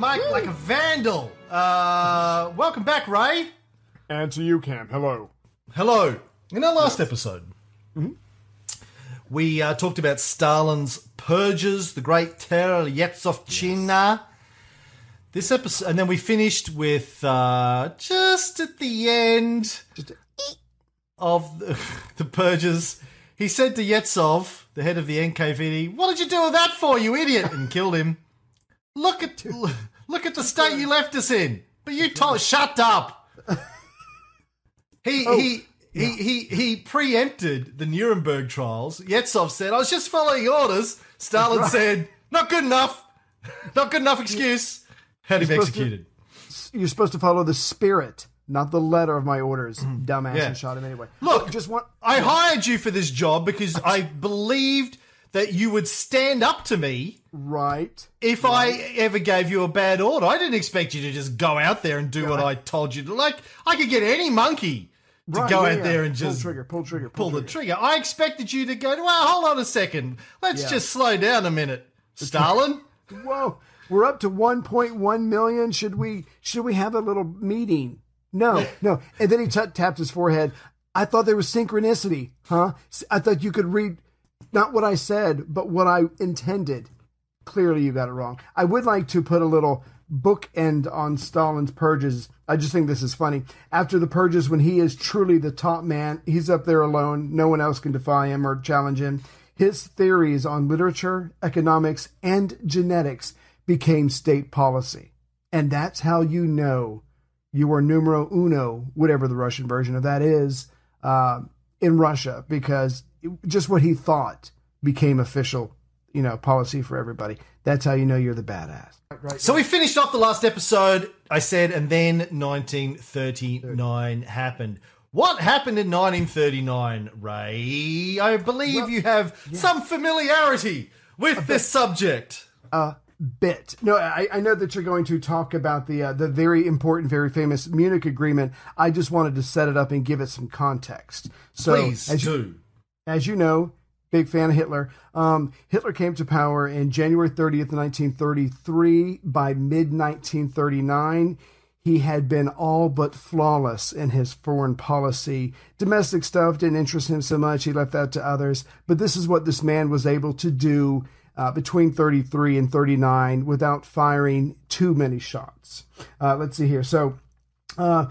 Back, attacking the mic like a vandal. Uh, welcome back, Ray. And to you, Cam. Hello. Hello. In our last episode, we uh, talked about Stalin's purges, the Great Terror, Yezhovchina. This episode, and then we finished with uh, just at the end of the, the purges. He said to Yezhov, the head of the NKVD, "What did you do with that for, you idiot?" and killed him. Look at look at the state you left us in. But you told shut up. He oh, he. He, he he preempted the Nuremberg trials. Yezhov said, "I was just following orders." Stalin said, "Not good enough. Not good enough excuse." Had him to- executed. You're supposed to follow the spirit, not the letter of my orders. Mm-hmm. Dumbass, Yeah. and shot him anyway. Look, just one. I hired you for this job because I believed that you would stand up to me Right. if I ever gave you a bad order. I didn't expect you to just go out there and do what I told you to. Like, I could get any monkey to Right, go yeah, out yeah. there and Pull just trigger, pull trigger, pull pull the trigger. I expected you to go, well, hold on a second. Let's Yeah. just slow down a minute, Stalin. Whoa, we're up to 1.1 million. Should we should we have a little meeting? No, no. And then he t- tapped his forehead. I thought there was synchronicity, huh? I thought you could read not what I said, but what I intended. Clearly, you got it wrong. I would like to put a little bookend on Stalin's purges. I just think this is funny. After the purges, when he is truly the top man, he's up there alone. No one else can defy him or challenge him. His theories on literature, economics, and genetics became state policy. And that's how you know you are numero uno, whatever the Russian version of that is, uh, in Russia, because just what he thought became official, you know, policy for everybody. That's how you know you're the badass. Right. So we finished off the last episode, I said, and then 1939 happened. What happened in 1939, Ray? I believe you have some familiarity with this subject. A bit. No, I, I know that you're going to talk about the uh, the very important, very famous Munich Agreement. I just wanted to set it up and give it some context. So, Please as you, as you know, big fan of Hitler. Um, Hitler came to power in January 30th, 1933. By mid 1939, he had been all but flawless in his foreign policy. Domestic stuff didn't interest him so much; he left that to others. But this is what this man was able to do uh, between 33 and 39 without firing too many shots. Uh, let's see here. So. Uh,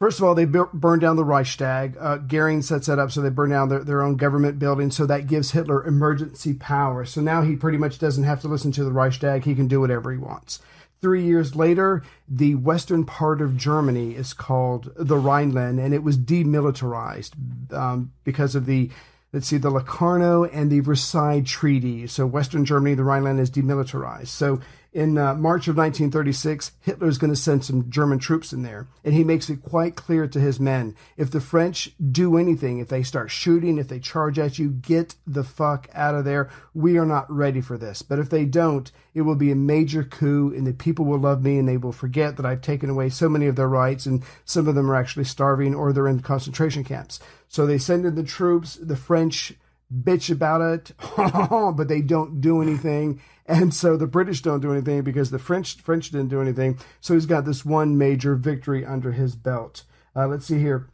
First of all, they bur- burned down the Reichstag. Uh, Goering sets that up so they burn down their, their own government building. So that gives Hitler emergency power. So now he pretty much doesn't have to listen to the Reichstag. He can do whatever he wants. Three years later, the western part of Germany is called the Rhineland, and it was demilitarized um, because of the let's see, the Locarno and the Versailles Treaty. So Western Germany, the Rhineland is demilitarized. So in uh, March of 1936, Hitler is going to send some German troops in there. And he makes it quite clear to his men if the French do anything, if they start shooting, if they charge at you, get the fuck out of there. We are not ready for this. But if they don't, it will be a major coup and the people will love me and they will forget that I've taken away so many of their rights and some of them are actually starving or they're in concentration camps. So they send in the troops. The French bitch about it, but they don't do anything. And so the British don't do anything because the French French didn't do anything. So he's got this one major victory under his belt. Uh, let's see here.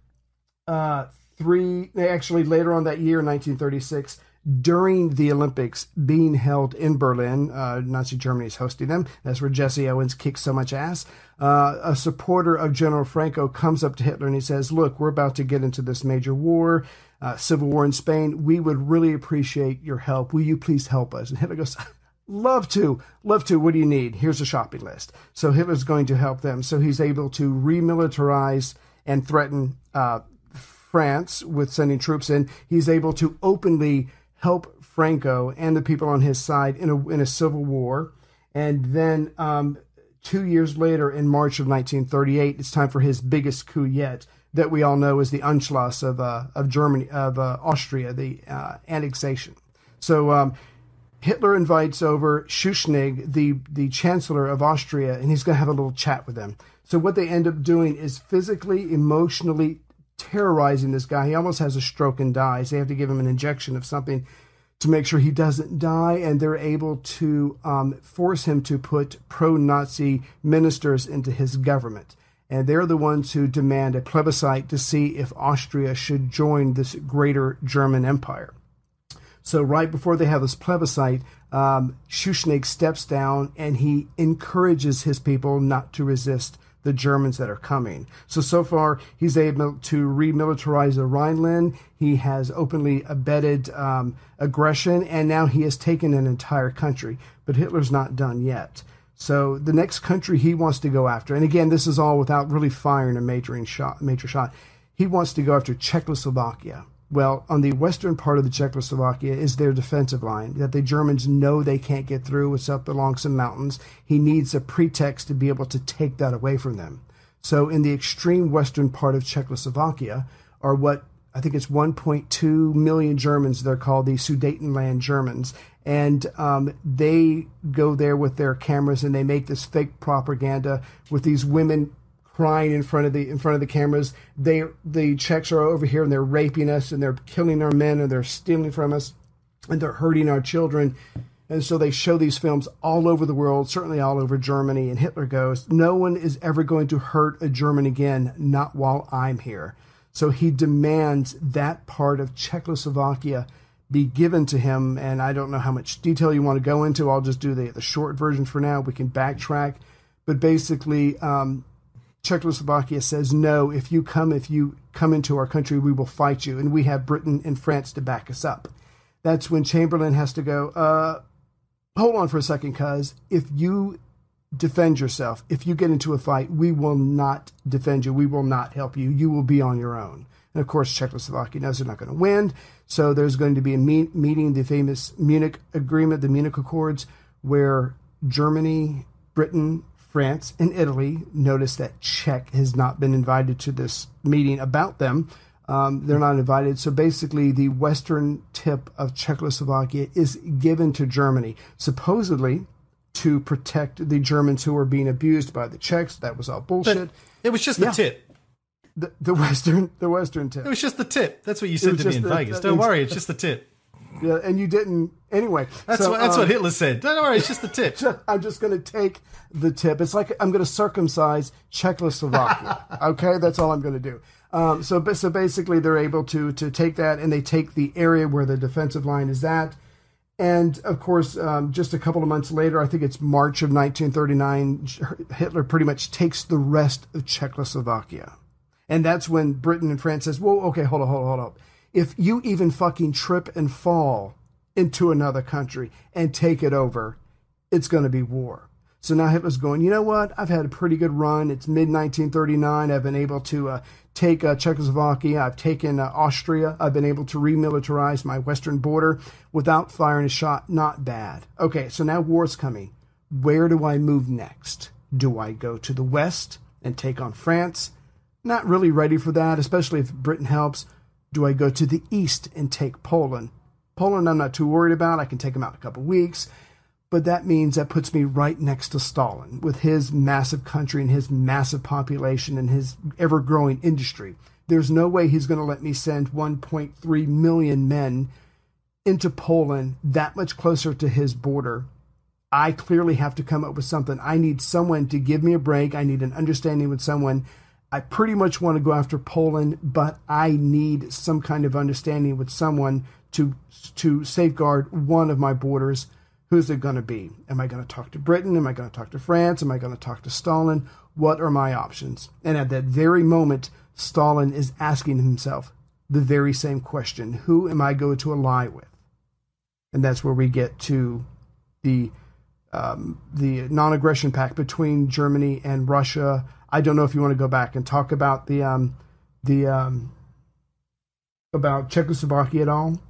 Uh, three actually later on that year, 1936, during the Olympics being held in Berlin. Uh, Nazi Germany is hosting them. That's where Jesse Owens kicks so much ass. Uh, a supporter of General Franco comes up to Hitler and he says, Look, we're about to get into this major war, uh, civil war in Spain. We would really appreciate your help. Will you please help us? And Hitler goes, Love to, love to. What do you need? Here's a shopping list. So Hitler's going to help them. So he's able to remilitarize and threaten uh, France with sending troops in. He's able to openly help Franco and the people on his side in a in a civil war. And then um, two years later, in March of 1938, it's time for his biggest coup yet that we all know is the Anschluss of uh, of Germany of uh, Austria, the uh, annexation. So. Um, Hitler invites over Schuschnigg, the, the chancellor of Austria, and he's going to have a little chat with them. So, what they end up doing is physically, emotionally terrorizing this guy. He almost has a stroke and dies. They have to give him an injection of something to make sure he doesn't die, and they're able to um, force him to put pro Nazi ministers into his government. And they're the ones who demand a plebiscite to see if Austria should join this greater German empire. So right before they have this plebiscite, um, Schuschnigg steps down and he encourages his people not to resist the Germans that are coming. So, so far, he's able to remilitarize the Rhineland. He has openly abetted um, aggression, and now he has taken an entire country. But Hitler's not done yet. So, the next country he wants to go after, and again, this is all without really firing a major shot, major shot, he wants to go after Czechoslovakia. Well, on the western part of the Czechoslovakia is their defensive line that the Germans know they can't get through. It's up along some mountains. He needs a pretext to be able to take that away from them. So, in the extreme western part of Czechoslovakia are what I think it's 1.2 million Germans. They're called the Sudetenland Germans. And um, they go there with their cameras and they make this fake propaganda with these women crying in front of the in front of the cameras. They the Czechs are over here and they're raping us and they're killing our men and they're stealing from us and they're hurting our children. And so they show these films all over the world, certainly all over Germany. And Hitler goes, No one is ever going to hurt a German again, not while I'm here. So he demands that part of Czechoslovakia be given to him. And I don't know how much detail you want to go into. I'll just do the, the short version for now. We can backtrack. But basically, um, Czechoslovakia says no. If you come, if you come into our country, we will fight you, and we have Britain and France to back us up. That's when Chamberlain has to go. Uh, hold on for a second, cuz if you defend yourself, if you get into a fight, we will not defend you. We will not help you. You will be on your own. And of course, Czechoslovakia knows they're not going to win. So there's going to be a meet, meeting, the famous Munich Agreement, the Munich Accords, where Germany, Britain, France and Italy. Notice that Czech has not been invited to this meeting about them. Um, they're not invited. So basically, the western tip of Czechoslovakia is given to Germany, supposedly to protect the Germans who were being abused by the Czechs. That was all bullshit. But it was just the Yeah. tip. The, the western, the western tip. It was just the tip. That's what you said to me in the- Vegas. the- Don't worry, it's just the tip. Yeah, and you didn't anyway. That's so, what that's um, what Hitler said. Don't worry, it's just the tip. I'm just going to take the tip. It's like I'm going to circumcise Czechoslovakia. okay, that's all I'm going to do. Um, so, so basically, they're able to to take that and they take the area where the defensive line is at. And of course, um, just a couple of months later, I think it's March of 1939, Hitler pretty much takes the rest of Czechoslovakia. And that's when Britain and France says, whoa, okay, hold on, hold on, hold on. If you even fucking trip and fall into another country and take it over, it's going to be war. So now Hitler's going, you know what? I've had a pretty good run. It's mid 1939. I've been able to uh, take uh, Czechoslovakia. I've taken uh, Austria. I've been able to remilitarize my western border without firing a shot. Not bad. Okay, so now war's coming. Where do I move next? Do I go to the west and take on France? Not really ready for that, especially if Britain helps. Do I go to the east and take Poland? Poland, I'm not too worried about. I can take them out in a couple weeks. But that means that puts me right next to Stalin with his massive country and his massive population and his ever growing industry. There's no way he's going to let me send 1.3 million men into Poland that much closer to his border. I clearly have to come up with something. I need someone to give me a break. I need an understanding with someone. I pretty much want to go after Poland, but I need some kind of understanding with someone to to safeguard one of my borders. Who's it going to be? Am I going to talk to Britain? Am I going to talk to France? Am I going to talk to Stalin? What are my options? And at that very moment, Stalin is asking himself the very same question Who am I going to ally with? And that's where we get to the um, the non-aggression pact between Germany and Russia. I don't know if you want to go back and talk about the um, the um, about Czechoslovakia at all.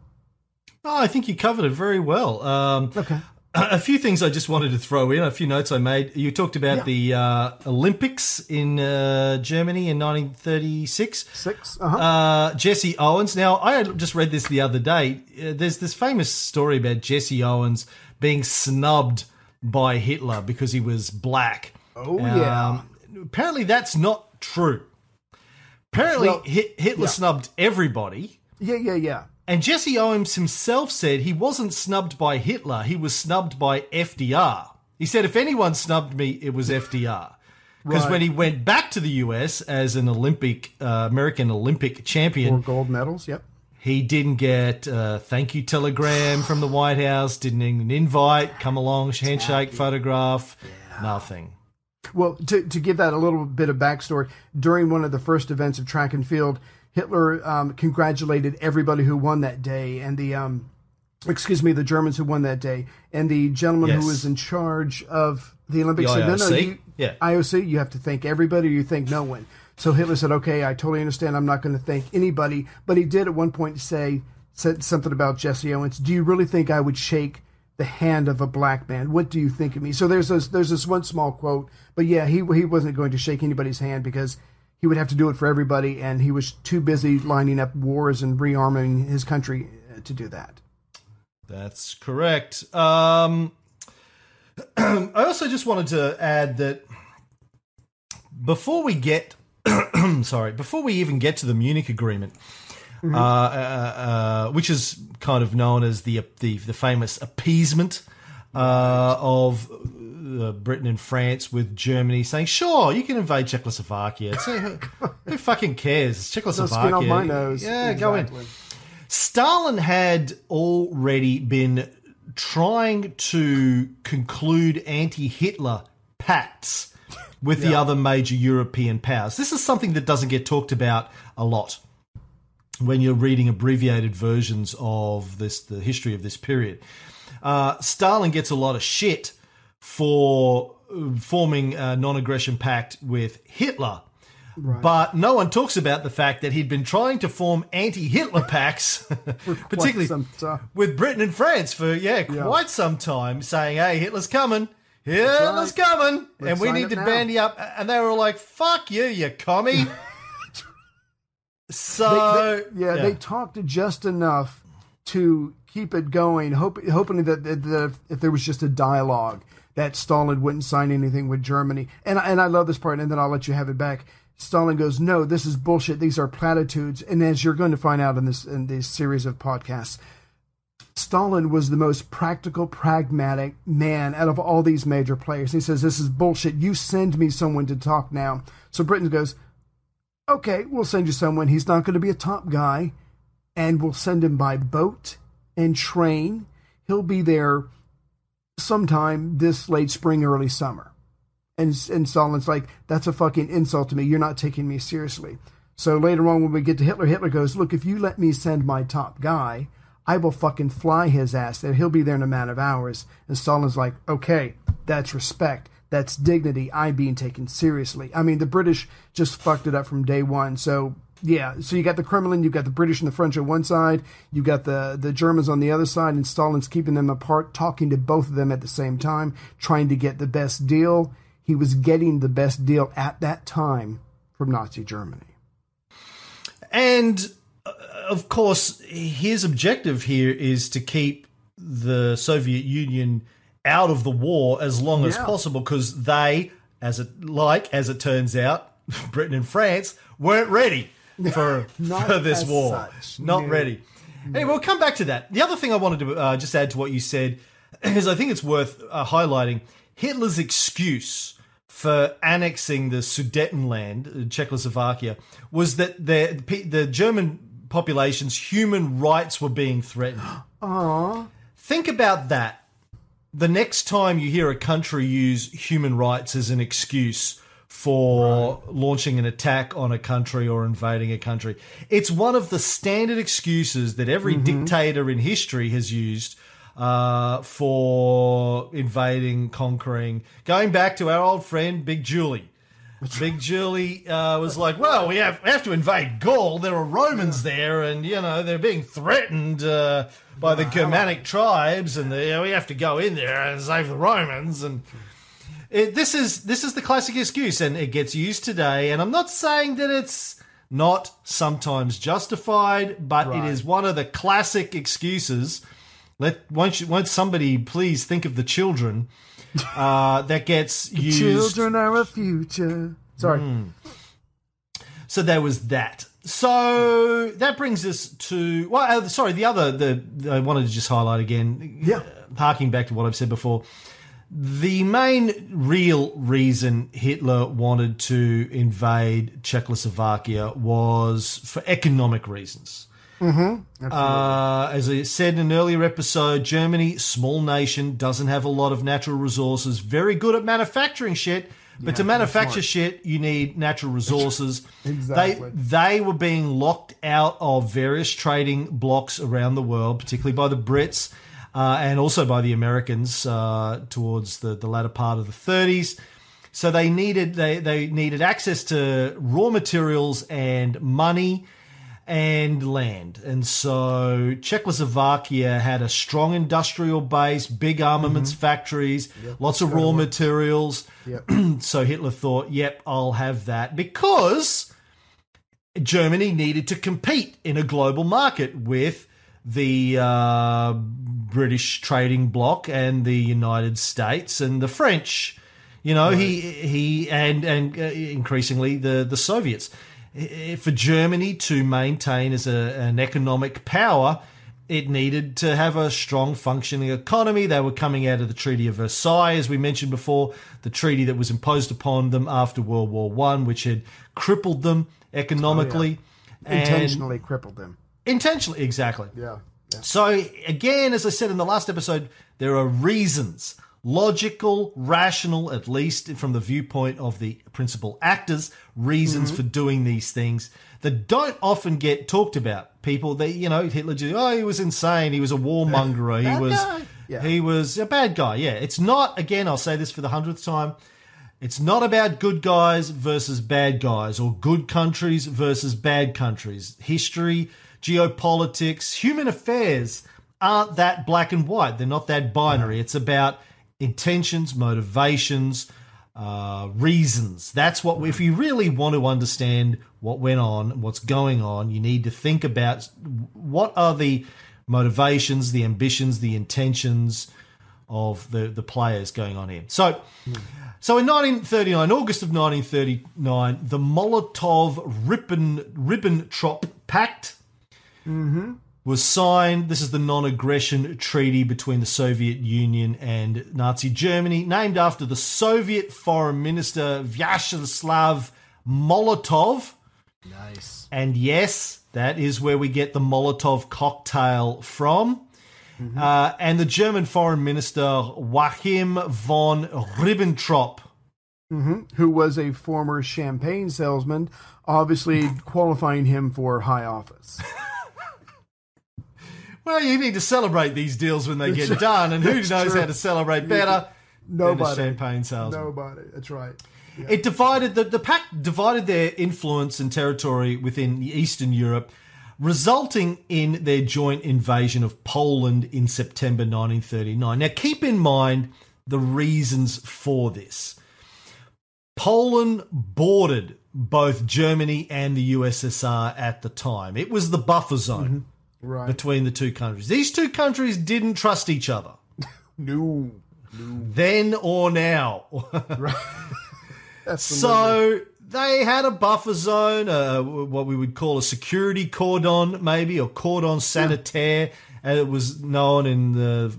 Oh, I think you covered it very well. Um, Okay. a few things I just wanted to throw in, a few notes I made. You talked about Yeah. the uh, Olympics in uh, Germany in 1936. 6 uh-huh. Uh, Jesse Owens. Now, I just read this the other day. Uh, there's this famous story about Jesse Owens being snubbed by Hitler because he was black. Oh, yeah. Apparently, that's not true. Apparently, Well, Hitler yeah. snubbed everybody. yeah, yeah, yeah. And Jesse Owens himself said he wasn't snubbed by Hitler, he was snubbed by FDR. He said, if anyone snubbed me, it was FDR. Because Right. when he went back to the US as an Olympic, uh, American Olympic Four champion, gold medals. Yep. he didn't get a thank you telegram from the White House, didn't get an invite, come along, handshake, photograph, nothing. Well, to, to give that a little bit of backstory, during one of the first events of track and field, Hitler um, congratulated everybody who won that day, and the um, excuse me, the Germans who won that day, and the gentleman Yes. who was in charge of the Olympics The said, "No, no, IOC? you, Yeah. IOC, you have to thank everybody, or you thank no one." So Hitler said, "Okay, I totally understand. I'm not going to thank anybody," but he did at one point say said something about Jesse Owens. Do you really think I would shake? the hand of a black man. What do you think of me? So there's this there's this one small quote, but yeah, he he wasn't going to shake anybody's hand because he would have to do it for everybody, and he was too busy lining up wars and rearming his country uh, to do that. That's correct. Um, I also just wanted to add that before we get, sorry, before we even get to the Munich Agreement, uh, uh, uh, which is kind of known as the the, the famous appeasement uh, of uh, Britain and France with Germany, saying, "Sure, you can invade Czechoslovakia." It's, who, who fucking cares? It's No Czechoslovakia. skin on my nose. Yeah, go in. Stalin had already been trying to conclude anti Hitler pacts with the other major European powers. This is something that doesn't get talked about a lot when you're reading abbreviated versions of this the history of this period. Uh, Stalin gets a lot of shit for uh, forming a non-aggression pact with Hitler. But no one talks about the fact that he'd been trying to form anti-Hitler pacts, particularly with Britain and France for yeah quite some time, saying, "Hey, Hitler's coming, Hitler's coming, and Let's we need to now." bandy up." And they were all like, "Fuck you, you commie." so yeah, they talked just enough to keep it going, hope, hoping that, that, that if there was just a dialogue, that Stalin wouldn't sign anything with Germany. And and I love this part, and then I'll let you have it back. Stalin goes, "No, this is bullshit. These are platitudes." And as you're going to find out in this in this series of podcasts, Stalin was the most practical, pragmatic man out of all these major players. He says, "This is bullshit. You send me someone to talk now." So Britain goes, "Okay, we'll send you someone. He's not going to be a top guy, and we'll send him by boat and train. He'll be there sometime this late spring, early summer." And and Stalin's like, "That's a fucking insult to me. You're not taking me seriously." So later on, when we get to Hitler, Hitler goes, "Look, if you let me send my top guy." I will fucking fly his ass there. He'll be there in a matter of hours. And Stalin's like, okay, that's respect. That's dignity. I'm being taken seriously. I mean, the British just fucked it up from day one. So, yeah. So you got the Kremlin, you've got the British and the French on one side, you've got the, the Germans on the other side, and Stalin's keeping them apart, talking to both of them at the same time, trying to get the best deal. He was getting the best deal at that time from Nazi Germany. And uh, of course, his objective here is to keep the Soviet Union out of the war as long as possible because they, as it like as it turns out, Britain and France weren't ready for, for this war. such, Not no. ready. Anyway, we'll come back to that. The other thing I wanted to uh, just add to what you said is I think it's worth uh, highlighting Hitler's excuse for annexing the Sudetenland, uh, Czechoslovakia, was that the the German population's human rights were being threatened. Aww. Think about that. The next time you hear a country use human rights as an excuse for launching an attack on a country or invading a country, it's one of the standard excuses that every dictator in history has used uh, for invading, conquering. Going back to our old friend Big Julie. Big Julie uh, was like, "Well, we have, we have to invade Gaul. There are Romans there, and you know they're being threatened uh, by the Germanic tribes, and the, you know, we have to go in there and save the Romans." And it, this is this is the classic excuse, and it gets used today. And I'm not saying that it's not sometimes justified, but it is one of the classic excuses. Let won't you, won't somebody please think of the children uh, that gets used. Children are a future. Sorry. So there was that. So that brings us to well, uh, sorry, the other the, the- I wanted to just highlight again. Yeah. uh, harking back to what I've said before. The main real reason Hitler wanted to invade Czechoslovakia was for economic reasons. Uh, as I said in an earlier episode, Germany, small nation, doesn't have a lot of natural resources. Very good at manufacturing shit, but to manufacture shit, you need natural resources. Exactly. They they were being locked out of various trading blocks around the world, particularly by the Brits uh, and also by the Americans uh, towards the, the latter part of the 30s. So they needed they, they needed access to raw materials and money and land. And so Czechoslovakia had a strong industrial base, big armaments factories, lots of raw materials. Yep. so Hitler thought, yep, I'll have that because Germany needed to compete in a global market with the uh, British trading bloc and the United States and the French. You know, he he and and uh, increasingly the the Soviets. For Germany to maintain as a, an economic power, it needed to have a strong functioning economy. They were coming out of the Treaty of Versailles, as we mentioned before, the treaty that was imposed upon them after World War One, which had crippled them economically. and- Intentionally crippled them. Intentionally, exactly. Yeah. yeah. So again, as I said in the last episode, there are reasons, logical, rational, at least from the viewpoint of the principal actors, reasons Mm-hmm. for doing these things that don't often get talked about. People that you know, Hitler just oh he was insane, he was a warmonger, he was guy. Yeah. he was a bad guy. Yeah, it's not. Again, I'll say this for the hundredth time. It's not about good guys versus bad guys or good countries versus bad countries. History, geopolitics, human affairs aren't that black and white. They're not that binary. It's about intentions, motivations, uh, reasons. That's what, if you really want to understand what went on, what's going on, you need to think about what are the motivations, the ambitions, the intentions of the, the players going on here. So, so in 1939, August of 1939, the Molotov-Ribbentrop Pact Mm-hmm. was signed. This is the non-aggression treaty between the Soviet Union and Nazi Germany, named after the Soviet Foreign Minister Vyacheslav Molotov. Nice. And yes, that is where we get the Molotov cocktail from. Mm-hmm. Uh, and the German Foreign Minister Joachim von Ribbentrop. Mm-hmm. Who was a former champagne salesman, obviously qualifying him for high office. Well, you need to celebrate these deals when they get done, and who That's knows true. how to celebrate better than a Nobody. champagne salesman? Nobody. That's right. It divided the the pact divided their influence and territory within Eastern Europe, resulting in their joint invasion of Poland in September 1939. Now, keep in mind the reasons for this. Poland bordered both Germany and the USSR at the time. It was the buffer zone mm-hmm. Right. between the two countries. These two countries didn't trust each other No. then or now. That's So they had a buffer zone, uh, what we would call a security cordon, maybe, or cordon sanitaire, and it was known in the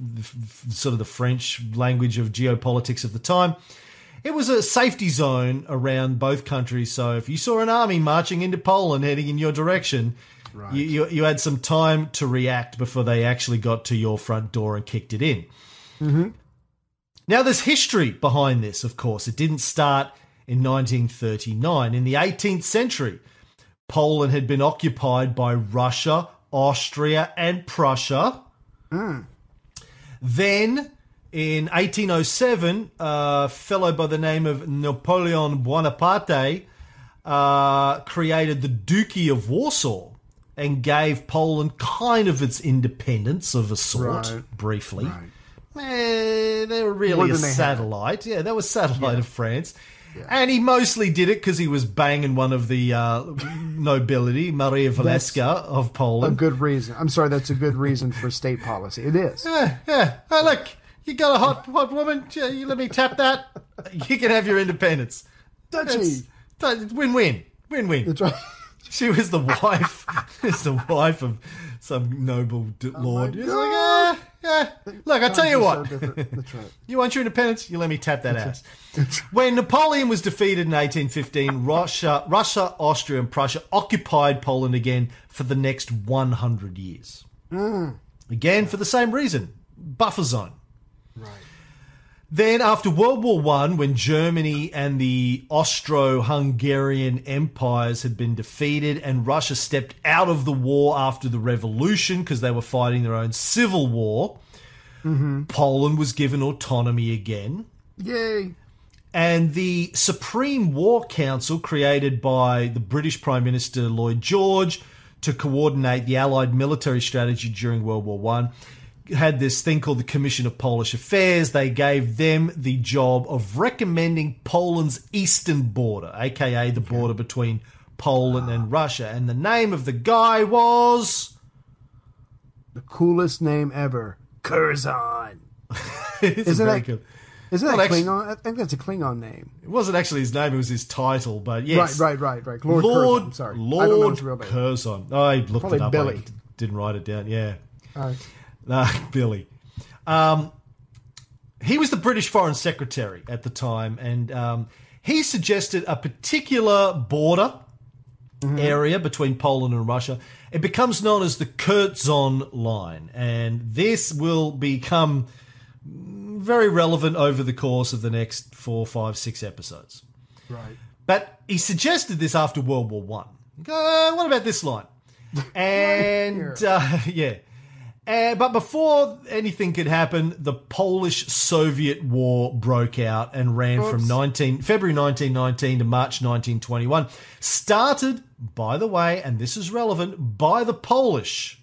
sort of the French language of geopolitics of the time. it was a safety zone around both countries. So if you saw an army marching into Poland heading in your direction, you, you, you had some time to react before they actually got to your front door and kicked it in. Now, there's history behind this, of course. It didn't start in 1939. In the 18th century, Poland had been occupied by Russia, Austria, and Prussia. Then, in 1807, a fellow by the name of Napoleon Bonaparte uh, created the Duchy of Warsaw and gave Poland kind of its independence of a sort, Right. briefly. Right. Eh, they were really a they had. satellite. Yeah, they were satellite of France. And he mostly did it because he was banging one of the uh, nobility, Maria Walewska of Poland. A good reason. I'm sorry, that's a good reason for state policy. It is. Yeah, yeah. Oh, look, you got a hot, hot woman. You let me tap that. You can have your independence. Duchy. Win-win. Win-win. That's right. She was the wife. is the wife of some noble d- lord. He was like, ah. Look, I tell you what. so. Right. You want your independence? You let me tap that ass. when Napoleon was defeated in 1815, Russia, Russia, Austria, and Prussia occupied Poland again for the next 100 years. Again, for the same reason buffer zone. Right. Then, after World War One, when Germany and the Austro-Hungarian empires had been defeated, and Russia stepped out of the war after the revolution because they were fighting their own civil war, mm-hmm. Poland was given autonomy again. Yay. And the Supreme War Council, created by the British Prime Minister Lloyd George to coordinate the Allied military strategy during World War One, had this thing called the Commission of Polish Affairs. They gave them the job of recommending Poland's eastern border, aka the border between Poland and Russia. And the name of the guy was. The coolest name ever. Curzon. Isn't that- good. Isn't that Well, Klingon? I think that's a Klingon name. It wasn't actually his name; it was his title. But yes, Right, right, right, right. Lord, Lord, Curzon. Sorry. Lord I don't know his real name. Curzon. I looked Probably it up. Billy. I didn't write it down. Yeah, Uh, nah, Billy. Um, he was the British Foreign Secretary at the time, and um, he suggested a particular border area between Poland and Russia. It becomes known as the Curzon Line, and this will become very relevant over the course of the next four, five, six episodes. right. But he suggested this after World War One. Uh, what about this line? And uh, yeah, uh, but before anything could happen, the Polish-Soviet War broke out and ran from 19 February 1919 to March 1921. Started, by the way, and this is relevant, by the Polish.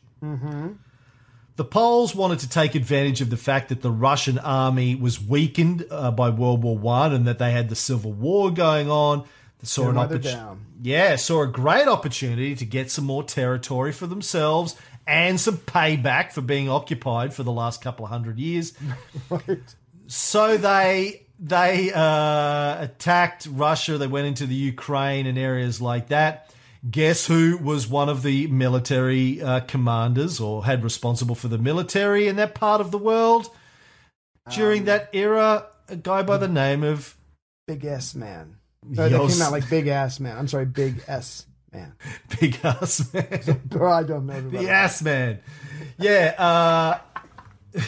The Poles wanted to take advantage of the fact that the Russian army was weakened uh, by World War One and that they had the Civil War going on. They saw an opportunity. Yeah, saw a great opportunity to get some more territory for themselves and some payback for being occupied for the last couple of hundred years. Right. So they they uh, attacked Russia. They went into the Ukraine and areas like that. Guess who was one of the military uh, commanders or had responsible for the military in that part of the world during Um, that era? A guy by the name of Big S man. No, that came out like Big Ass Man. I'm sorry, Big S Man. Big Ass Man. Bro, I don't know. The ass man. Yeah, uh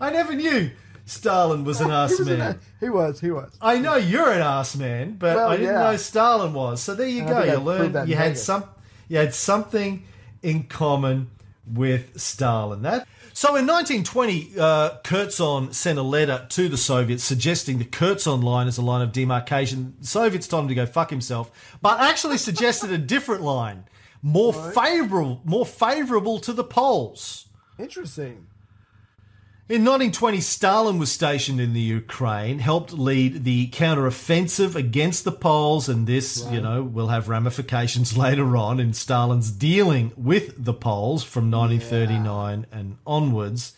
I never knew Stalin was an ass an man. ass- he was. He was. I know you're an ass man, but Well, I didn't yeah. know Stalin was. So there you I go. You learned you had Vegas. some you had something in common with Stalin. That so in 1920, uh, Curzon sent a letter to the Soviets suggesting the Curzon line as a line of demarcation. The Soviets told him to go fuck himself, but actually suggested a different line, more favorable, more favorable to the Poles. Interesting. In 1920, Stalin was stationed in the Ukraine, helped lead the counteroffensive against the Poles, and this, you know, will have ramifications later on in Stalin's dealing with the Poles from 1939 and onwards.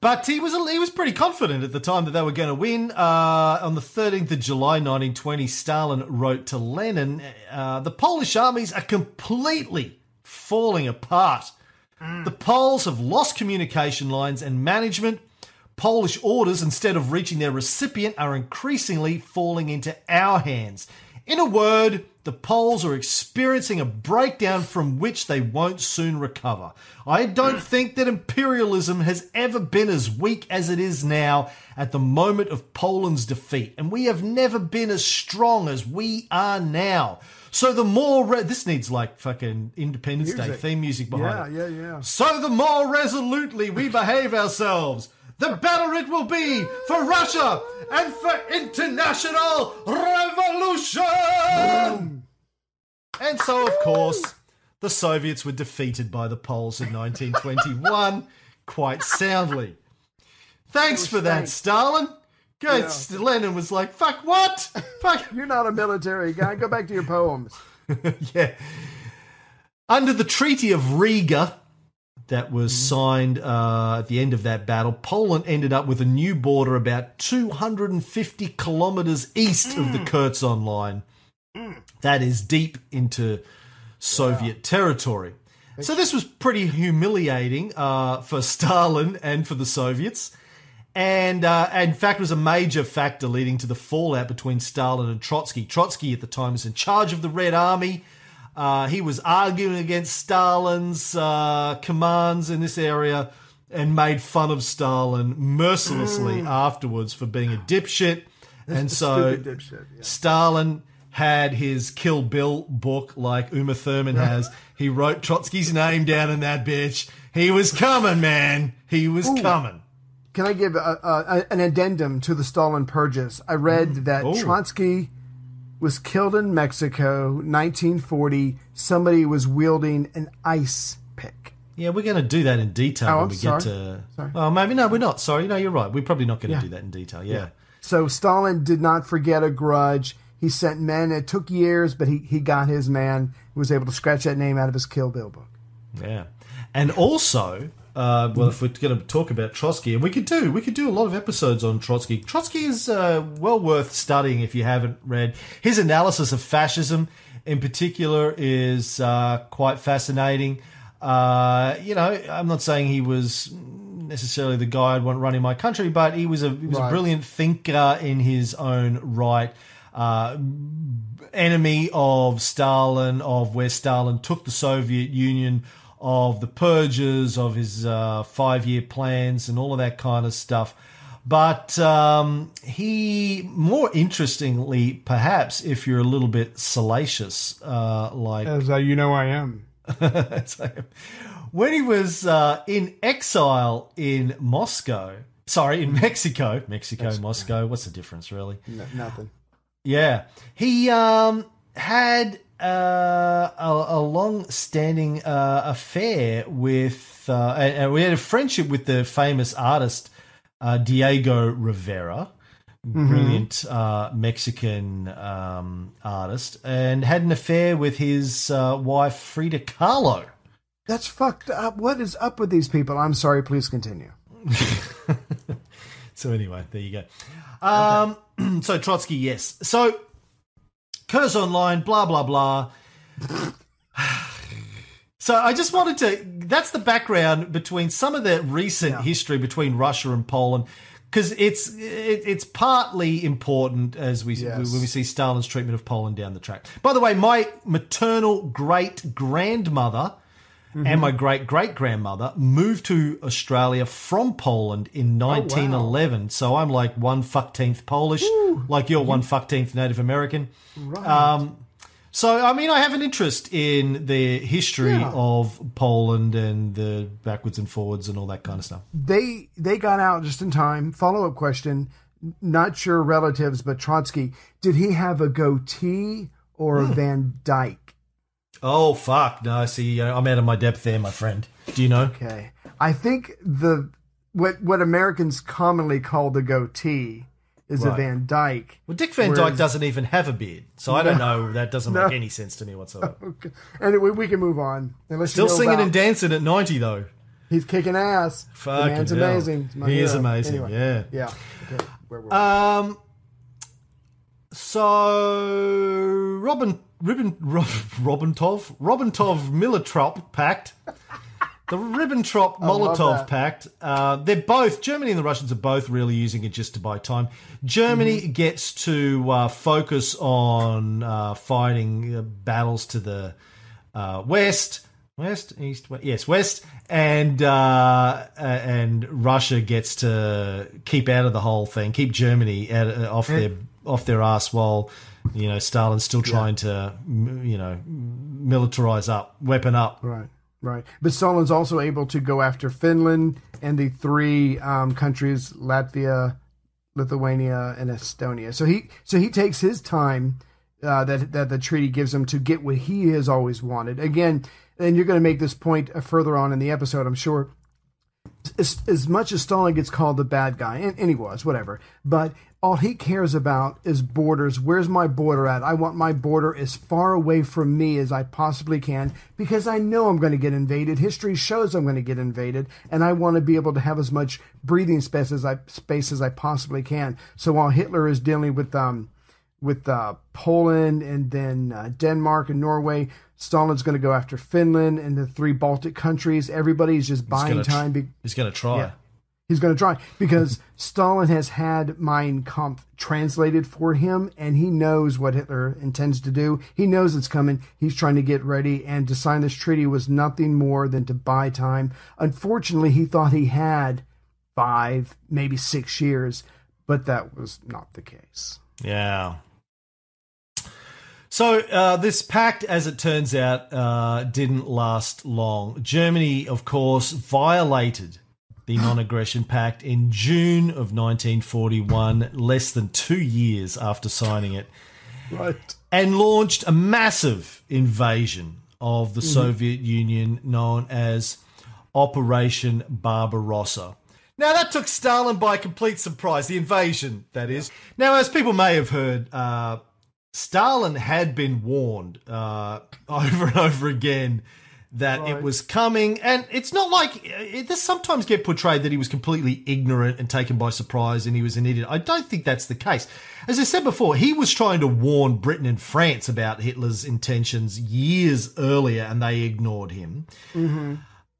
But he was he was pretty confident at the time that they were going to win. Uh, on the 13th of July 1920, Stalin wrote to Lenin, uh, "The Polish armies are completely falling apart. The Poles have lost communication lines and management. Polish orders, instead of reaching their recipient, are increasingly falling into our hands. In a word, the Poles are experiencing a breakdown from which they won't soon recover. I don't think that imperialism has ever been as weak as it is now at the moment of Poland's defeat, and we have never been as strong as we are now. So the more re- this needs like fucking Independence Day theme music behind Yeah, it. yeah, yeah. So the more resolutely we behave ourselves, the better it will be for Russia and for international revolution. And so, of course, the Soviets were defeated by the Poles in 1921 quite soundly. Thanks for that, thanks. Stalin. Good. Lenin was like, fuck what? Fuck. You're not a military guy. Go back to your poems. yeah. Under the Treaty of Riga, that was signed uh, at the end of that battle, Poland ended up with a new border about 250 kilometers east of the Curzon line. That is deep into Soviet territory. So this was pretty humiliating uh, for Stalin and for the Soviets. And uh, in fact, was a major factor leading to the fallout between Stalin and Trotsky. Trotsky at the time was in charge of the Red Army. Uh, he was arguing against Stalin's uh, commands in this area and made fun of Stalin mercilessly afterwards for being a dipshit. And so dipshit. Yeah. Stalin had his Kill Bill book like Uma Thurman has. He wrote Trotsky's name down in that bitch. He was coming, man. He was coming. Can I give a, a, an addendum to the Stalin purges? I read mm-hmm. that Oh. Trotsky was killed in Mexico, 1940. Somebody was wielding an ice pick. Yeah, we're going to do that in detail Oh, when we sorry. get to. Sorry. Oh, maybe no, we're not. Sorry, no, you're right. We're probably not going to Yeah. do that in detail. Yeah. So Stalin did not forget a grudge. He sent men. It took years, but he, he got his man. He was able to scratch that name out of his Kill Bill book. Yeah, and also, uh, well, if we're going to talk about Trotsky, and we could do, we could do a lot of episodes on Trotsky. Trotsky is uh, well worth studying if you haven't read his analysis of fascism, in particular, is uh, quite fascinating. Uh, you know, I'm not saying he was necessarily the guy I'd want running my country, but he was a he was a brilliant thinker in his own right. Uh, enemy of Stalin, of where Stalin took the Soviet Union, of the purges, of his uh, five year plans, and all of that kind of stuff. But um, he, more interestingly, perhaps, if you're a little bit salacious, uh, like As uh, you know, I am. when he was uh, in exile in Moscow, sorry, in Mexico, Mexico, Moscow, what's the difference, really? No, nothing. Yeah, he um, had uh, a, a long-standing uh, affair with, uh, and, and we had a friendship with the famous artist uh, Diego Rivera, brilliant uh, Mexican um, artist, and had an affair with his uh, wife Frida Kahlo. That's fucked up. What is up with these people? I'm sorry. Please continue. So anyway, there you go. Um, so Trotsky, yes. So Curzon online, blah blah blah. so I just wanted to. That's the background between some of the recent history between Russia and Poland, because it's it, it's partly important as we Yes. when we see Stalin's treatment of Poland down the track. By the way, my maternal great grandmother and my great great grandmother moved to Australia from Poland in 1911. So I'm like one fuckteenth Polish, like you're one fuckteenth Native American. Um, so I mean, I have an interest in the history Yeah. of Poland and the backwards and forwards and all that kind of stuff. They they got out just in time. Follow up question. Not sure relatives, but Trotsky. Did he have a goatee or Hmm. a Van Dyke? Oh fuck! No, I see, I'm out of my depth there, my friend. Do you know? Okay. I think the what what Americans commonly call the goatee is a Van Dyke. Well, Dick Van Dyke doesn't even have a beard, so I don't know. That doesn't make any sense to me whatsoever. Okay. Anyway, we can move on. Unless Still you know singing about- and dancing at 90, though. He's kicking ass. the Fucking man's hell. amazing. He is amazing, Anyway. yeah. Yeah. Okay. Where were we? Um. So Robin Ribbon Rob, Robintov Robintov Militrop Pact The Ribbentrop Molotov. Pact. Uh, they're both Germany and the Russians are both really using it just to buy time. Germany Mm-hmm. gets to uh, focus on uh, fighting uh, battles to the uh, west, west, east, west, yes, west, and uh, and Russia gets to keep out of the whole thing, keep Germany out, uh, off their off their ass while you know Stalin's still trying to you know militarize up, weapon up. Right, right. But Stalin's also able to go after Finland and the three um, countries Latvia, Lithuania, and Estonia. So he so he takes his time uh, that that the treaty gives him to get what he has always wanted. Again, and you're going to make this point uh, further on in the episode, I'm sure. As, as much as Stalin gets called the bad guy, and, and he was, whatever, but all he cares about is borders. Where's my border at? I want my border as far away from me as I possibly can because I know I'm going to get invaded. History shows I'm going to get invaded, and I want to be able to have as much breathing space as I space as I possibly can. So while Hitler is dealing with um with uh, Poland and then uh, Denmark and Norway, Stalin's going to go after Finland and the three Baltic countries. Everybody's just He's buying gonna time. Be- he's going to try. Yeah. He's going to try because Stalin has had Mein Kampf translated for him, and he knows what Hitler intends to do. He knows it's coming. He's trying to get ready, and to sign this treaty was nothing more than to buy time. Unfortunately, he thought he had five, maybe six years, but that was not the case. Yeah. So uh, this pact, as it turns out, uh, didn't last long. Germany, of course, violated the non-aggression pact in June of 1941, less than two years after signing it, Right. and launched a massive invasion of the Soviet Union known as Operation Barbarossa. Now, that took Stalin by complete surprise, the invasion, that is. Now, as people may have heard, uh, Stalin had been warned uh, over and over again that it was coming, and it's not like it does sometimes get portrayed that he was completely ignorant and taken by surprise and he was an idiot. I don't think that's the case. As I said before, he was trying to warn Britain and France about Hitler's intentions years earlier, and they ignored him.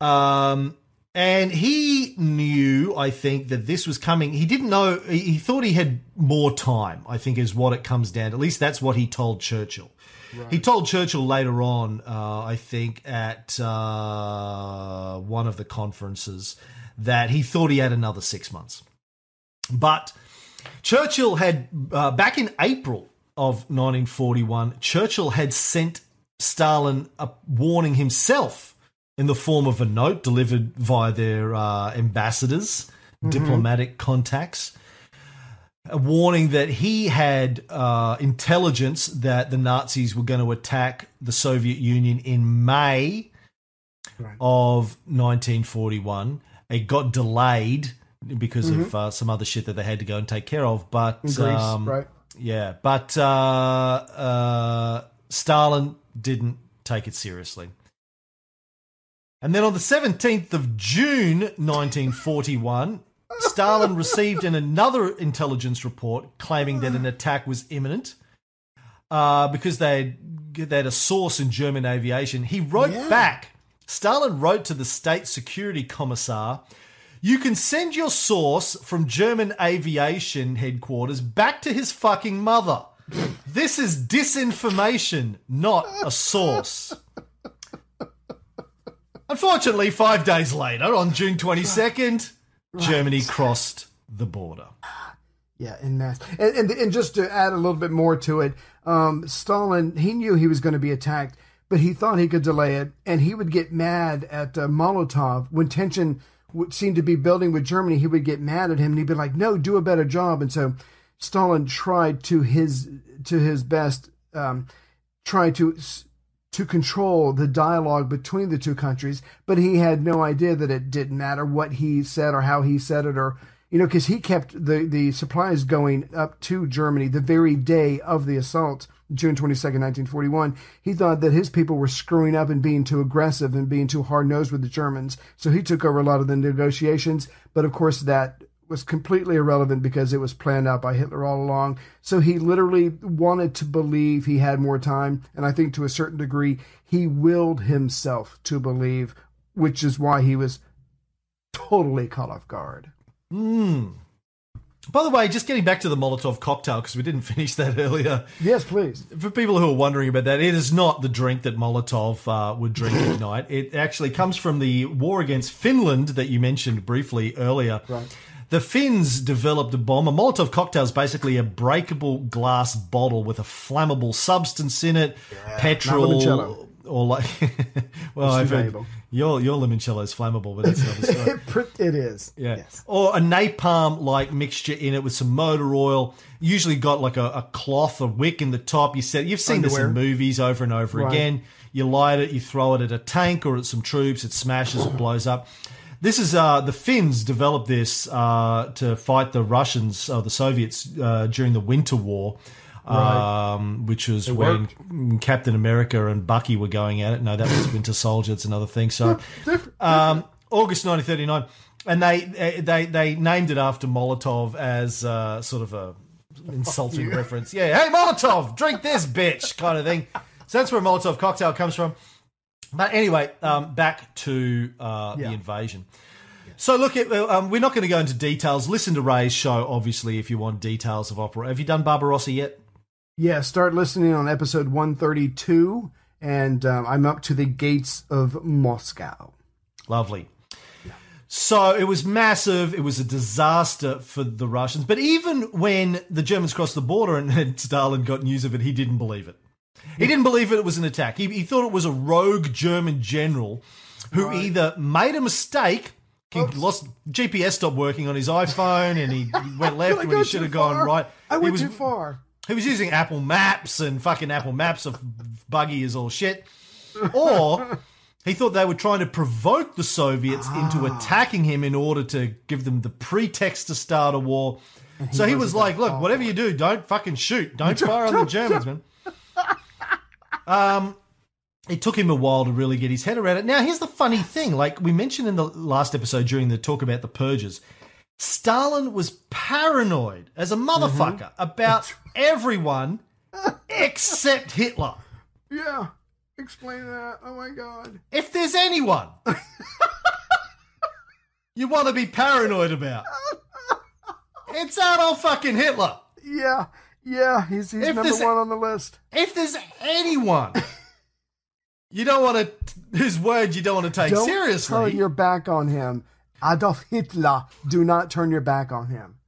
Um, and he knew, I think, that this was coming. He didn't know, he he thought he had more time, I think, is what it comes down to. At least that's what he told Churchill. He told Churchill later on, uh, I think, at uh, one of the conferences, that he thought he had another six months. But Churchill had, uh, back in April of 1941, Churchill had sent Stalin a warning himself in the form of a note delivered via their uh, ambassadors, diplomatic contacts, a warning that he had uh, intelligence that the Nazis were going to attack the Soviet Union in May of 1941. It got delayed because of uh, some other shit that they had to go and take care of, but Greece, um, right? yeah, but uh, uh, Stalin didn't take it seriously. And then on the 17th of June 1941, Stalin received in another intelligence report claiming that an attack was imminent uh, because they had, they had a source in German aviation. He wrote Yeah. back. Stalin wrote to the state security commissar you can send your source from German aviation headquarters back to his fucking mother. This is disinformation, not a source. Unfortunately, five days later, on June 22nd, Germany crossed the border. Yeah, in mass. And, and and just to add a little bit more to it, um, Stalin he knew he was going to be attacked, but he thought he could delay it, and he would get mad at uh, Molotov when tension would seem to be building with Germany. He would get mad at him, and he'd be like, "No, do a better job." And so Stalin tried to his to his best, um, try to s- to control the dialogue between the two countries, but he had no idea that it didn't matter what he said or how he said it or you know because he kept the the supplies going up to Germany the very day of the assault June 22nd 1941 he thought that his people were screwing up and being too aggressive and being too hard-nosed with the Germans. So he took over a lot of the negotiations but of course that was completely irrelevant because it was planned out by Hitler all along. So he literally wanted to believe he had more time, and I think to a certain degree he willed himself to believe which is why he was totally caught off guard. By the way, just getting back to the Molotov cocktail because we didn't finish that earlier. Yes, please. For people who are wondering about that, it is not the drink that Molotov uh, would drink at night. It actually comes from the war against Finland that you mentioned briefly earlier. Right. The Finns developed a bomb. A Molotov cocktail is basically a breakable glass bottle with a flammable substance in it, petrol, limoncello. or like. well, It's I've heard your your limoncello is flammable, but that's another story. It, it is. Yeah. Yes. Or a napalm like mixture in it with some motor oil. Usually got like a, a cloth, a wick in the top. You said you've seen this in movies over and over Right. again. You light it, you throw it at a tank or at some troops, it smashes, it blows up. This is uh, the Finns developed this uh, to fight the Russians or the Soviets uh, during the Winter War. Um, which was when Captain America and Bucky were going at it. No, that was Winter Soldier. It's another thing. So, um, August 1939, and they they they named it after Molotov as uh, sort of a insulting reference. Yeah, hey Molotov, drink this bitch, kind of thing. So that's where Molotov cocktail comes from. But anyway, um, back to uh, the Yeah. invasion. So look, at, um, we're not going to go into details. Listen to Ray's show, obviously, if you want details of opera. Have you done Barbarossa yet? Yeah, start listening on episode 132, and um, I'm up to the gates of Moscow. Lovely. So it was massive. It was a disaster for the Russians. But even when the Germans crossed the border and Stalin got news of it, he didn't believe it. He didn't believe it was an attack. He, he thought it was a rogue German general who either made a mistake, he lost GPS stopped working on his iPhone, and he went left when he should have gone right. I He went was- too far. he was using Apple Maps and fucking Apple Maps of buggy as all shit. Or he thought they were trying to provoke the Soviets into attacking him in order to give them the pretext to start a war. So he was like, look, whatever you do, don't fucking shoot. Don't fire on the Germans, man. Um, it took him a while to really get his head around it. Now, here's the funny thing. Like we mentioned in the last episode during the talk about the purges, Stalin was paranoid as a motherfucker about everyone except Hitler. Yeah, explain that. Oh my god. If there's anyone you want to be paranoid about, it's Adolf fucking Hitler. Yeah, yeah, he's, he's If number one on the list. If there's anyone you don't want to, whose word you don't want to take Don't seriously, turn your back on him. Adolf Hitler, do not turn your back on him.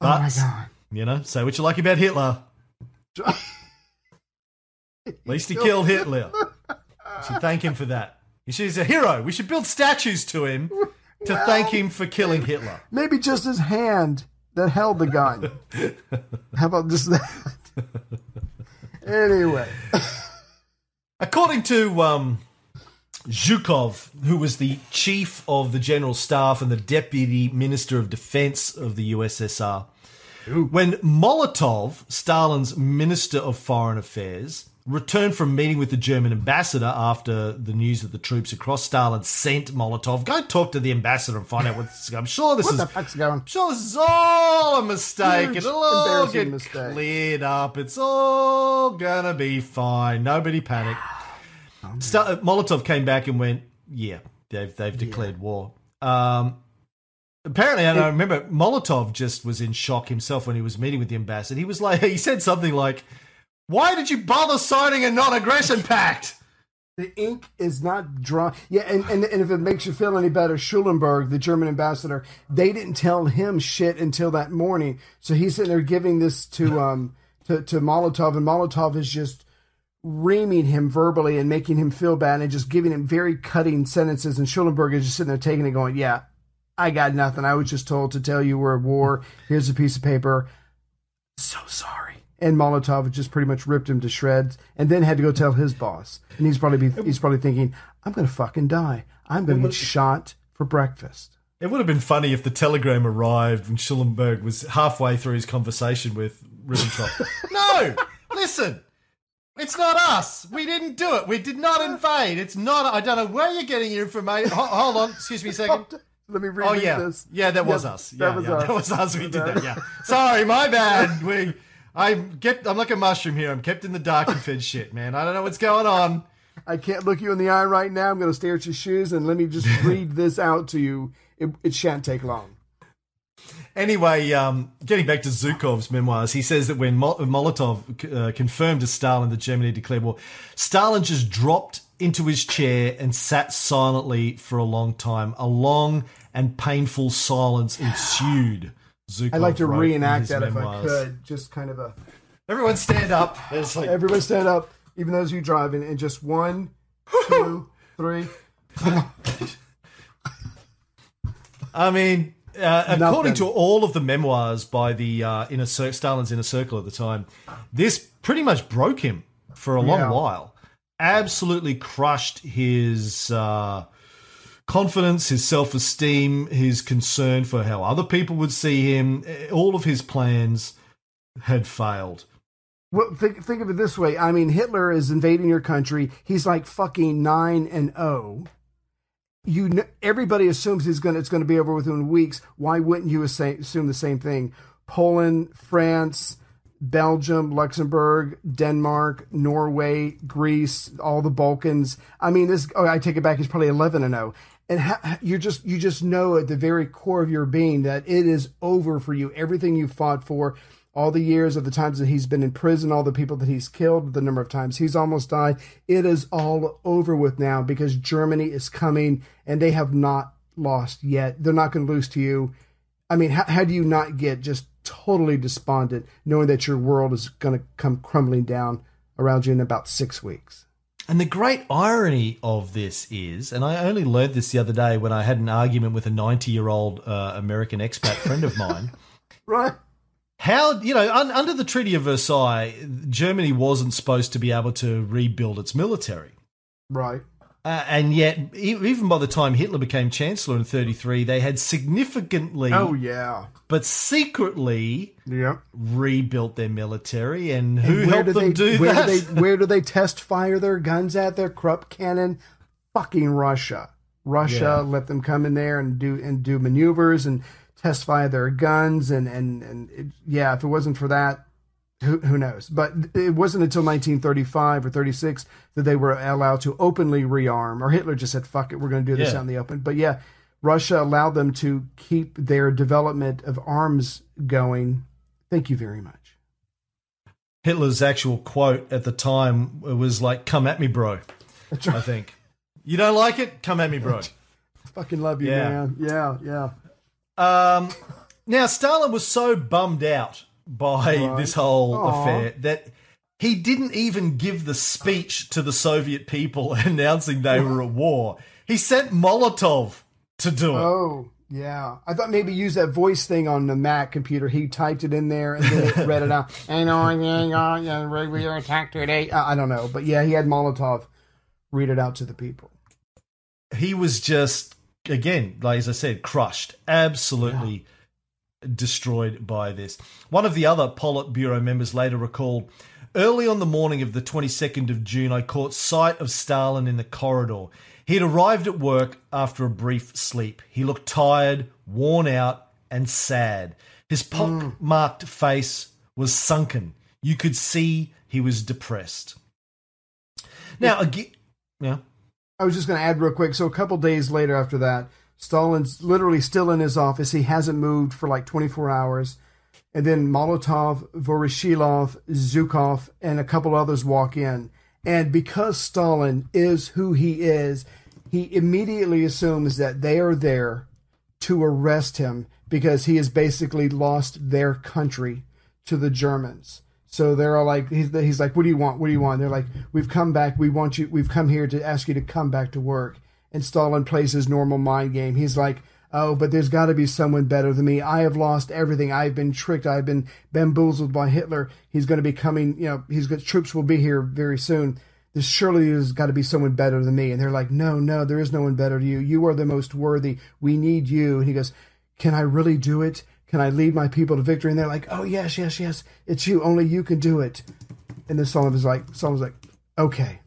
oh my god. you know, say what you like about Hitler. At least he killed Hitler. You should thank him for that. He's a hero. We should build statues to him to thank him for killing Hitler. Maybe just his hand that held the gun. How about just that? anyway, According to um, Zhukov, who was the chief of the general staff and the deputy minister of defense of the USSR, when Molotov, Stalin's minister of foreign affairs, returned from meeting with the German ambassador after the news that the troops across Stalin sent Molotov, go talk to the ambassador and find out what's. I'm sure this what is. the fuck's going? I'm sure this is all a mistake. Huge, It'll all get mistake. cleared up. It's all gonna be fine. Nobody panic. Sta- uh, Molotov came back and went, "Yeah, they've they've declared war." Um, apparently, and I remember Molotov just was in shock himself when he was meeting with the ambassador. He was like, he said something like, "Why did you bother signing a non-aggression pact?" The ink is not drawn. Yeah, and, and, and if it makes you feel any better, Schulenburg, the German ambassador, they didn't tell him shit until that morning. So he's sitting there giving this to um to, to Molotov, and Molotov is just reaming him verbally and making him feel bad and just giving him very cutting sentences. And Schulenburg is just sitting there taking it, going, "Yeah, I got nothing. I was just told to tell you we're at war. Here's a piece of paper. So sorry." And Molotov just pretty much ripped him to shreds, and then had to go tell his boss. And he's probably be, he's probably thinking, "I'm going to fucking die. I'm going to get shot for breakfast." It would have been funny if the telegram arrived when Schulenburg was halfway through his conversation with Ribbentrop. no, listen, it's not us. We didn't do it. We did not invade. It's not. I don't know where you're getting your information. Ho- hold on, excuse me a second. Let me read Oh yeah, this. yeah, that was Yep, us. that Yeah, was yeah, us. that was us. We did that. Yeah, sorry, my bad. We, I'm kept. I'm like a mushroom here. I'm kept in the dark and fed shit, man. I don't know what's going on. I can't look you in the eye right now. I'm going to stare at your shoes and let me just read this out to you. It, it shan't take long. Anyway, um, getting back to Zhukov's memoirs, he says that when Mol- Molotov uh, confirmed to Stalin that Germany declared war, Stalin just dropped into his chair and sat silently for a long time. A long and painful silence ensued. Zhukov I'd like to wrote in reenact his that if I could. Just kind of a. Everyone stand up. It's like, Everybody stand up, even those of you driving, and just one, two, three. I mean, uh, according Nothing. to all of the memoirs by the uh, inner cir- Stalin's inner circle at the time, this pretty much broke him for a long Yeah. while. Absolutely crushed his uh, confidence, his self esteem, his concern for how other people would see him. Eh, All of his plans had failed. Well, think think of it this way. I mean, Hitler is invading your country. He's like fucking nine and zero. You, kn- everybody assumes he's gonna. It's gonna be over within weeks. Why wouldn't you assume the same thing? Poland, France, Belgium, Luxembourg, Denmark, Norway, Greece, all the Balkans. I mean, this. Oh, I take it back. He's probably eleven and zero. And ha- you just you just know at the very core of your being that it is over for you. Everything you fought for, all the years of the times that he's been in prison, all the people that he's killed, the number of times he's almost died, it is all over with now because Germany is coming and they have not lost yet. They're not going to lose to you. I mean, how, how do you not get just totally despondent knowing that your world is going to come crumbling down around you in about six weeks? And the great irony of this is, and I only learned this the other day when I had an argument with a 90 year old uh, American expat friend of mine. Right. How, you know, un- under the Treaty of Versailles, Germany wasn't supposed to be able to rebuild its military. Right. Uh, and yet, even by the time Hitler became chancellor in 33, they had significantly, Oh, yeah. but secretly, Yep. rebuilt their military. And who where helped do them they, do where that? Do they, where do they test fire their guns at? Their Krupp cannon? Fucking Russia. Russia Yeah. let them come in there and do and do maneuvers and test fire their guns and and and it, yeah, if it wasn't for that, who, who knows? But it wasn't until 1935 or 36 that they were allowed to openly rearm, or Hitler just said, "Fuck it, we're going to do this Yeah. out in the open." But yeah, Russia allowed them to keep their development of arms going. Thank you very much. Hitler's actual quote at the time was like, "Come at me, bro." Right. I think. You don't like it? Come at me, bro. Fucking love you, Yeah. man. Yeah, yeah. Um, now Stalin was so bummed out by Right. this whole Aw. affair that he didn't even give the speech to the Soviet people announcing they were at war. He sent Molotov to do it. Oh, yeah. I thought maybe use that voice thing on the Mac computer. He typed it in there and then it read it out. And we are attacked today. I I don't know, but yeah, he had Molotov read it out to the people. He was just again, like as I said, crushed, absolutely destroyed by this. One of the other Politburo members later recalled. Early on the morning of the 22nd of June, I caught sight of Stalin in the corridor. He had arrived at work after a brief sleep. He looked tired, worn out, and sad. His pock-marked face was sunken. You could see he was depressed. Now, again, yeah. I was just going to add real quick. So a couple days later after that, Stalin's literally still in his office. He hasn't moved for like 24 hours. And then Molotov, Voroshilov, Zhukov, and a couple others walk in. And because Stalin is who he is, he immediately assumes that they are there to arrest him because he has basically lost their country to the Germans. So they're all like, he's, he's like, what do you want? What do you want? They're like, we've come back. We want you. We've come here to ask you to come back to work. And Stalin plays his normal mind game. He's like, oh, but there's got to be someone better than me. I have lost everything. I've been tricked. I've been bamboozled by Hitler. He's going to be coming. You know, got troops will be here very soon. There's surely there's got to be someone better than me. And they're like, no, no, there is no one better than you. You are the most worthy. We need you. And he goes, can I really do it? Can I lead my people to victory? And they're like, oh yes, yes, yes. It's you. Only you can do it. And then Solomon was like, Solomon's like, okay,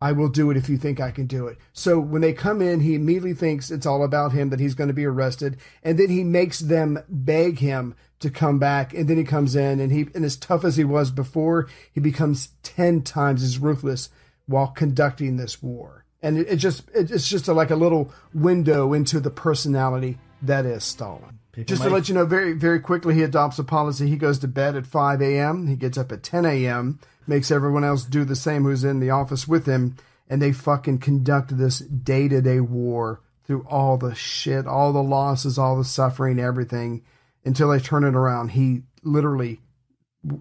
I will do it if you think I can do it. So when they come in, he immediately thinks it's all about him, that he's going to be arrested. And then he makes them beg him to come back. And then he comes in and he, and as tough as he was before, he becomes 10 times as ruthless while conducting this war. And it, it just it, it's just a, like a little window into the personality that is Stalin. People just to let you know, very very quickly, he adopts a policy. He goes to bed at 5 a.m. He gets up at 10 a.m. Makes everyone else do the same who's in the office with him, and they fucking conduct this day to day war through all the shit, all the losses, all the suffering, everything, until they turn it around. He literally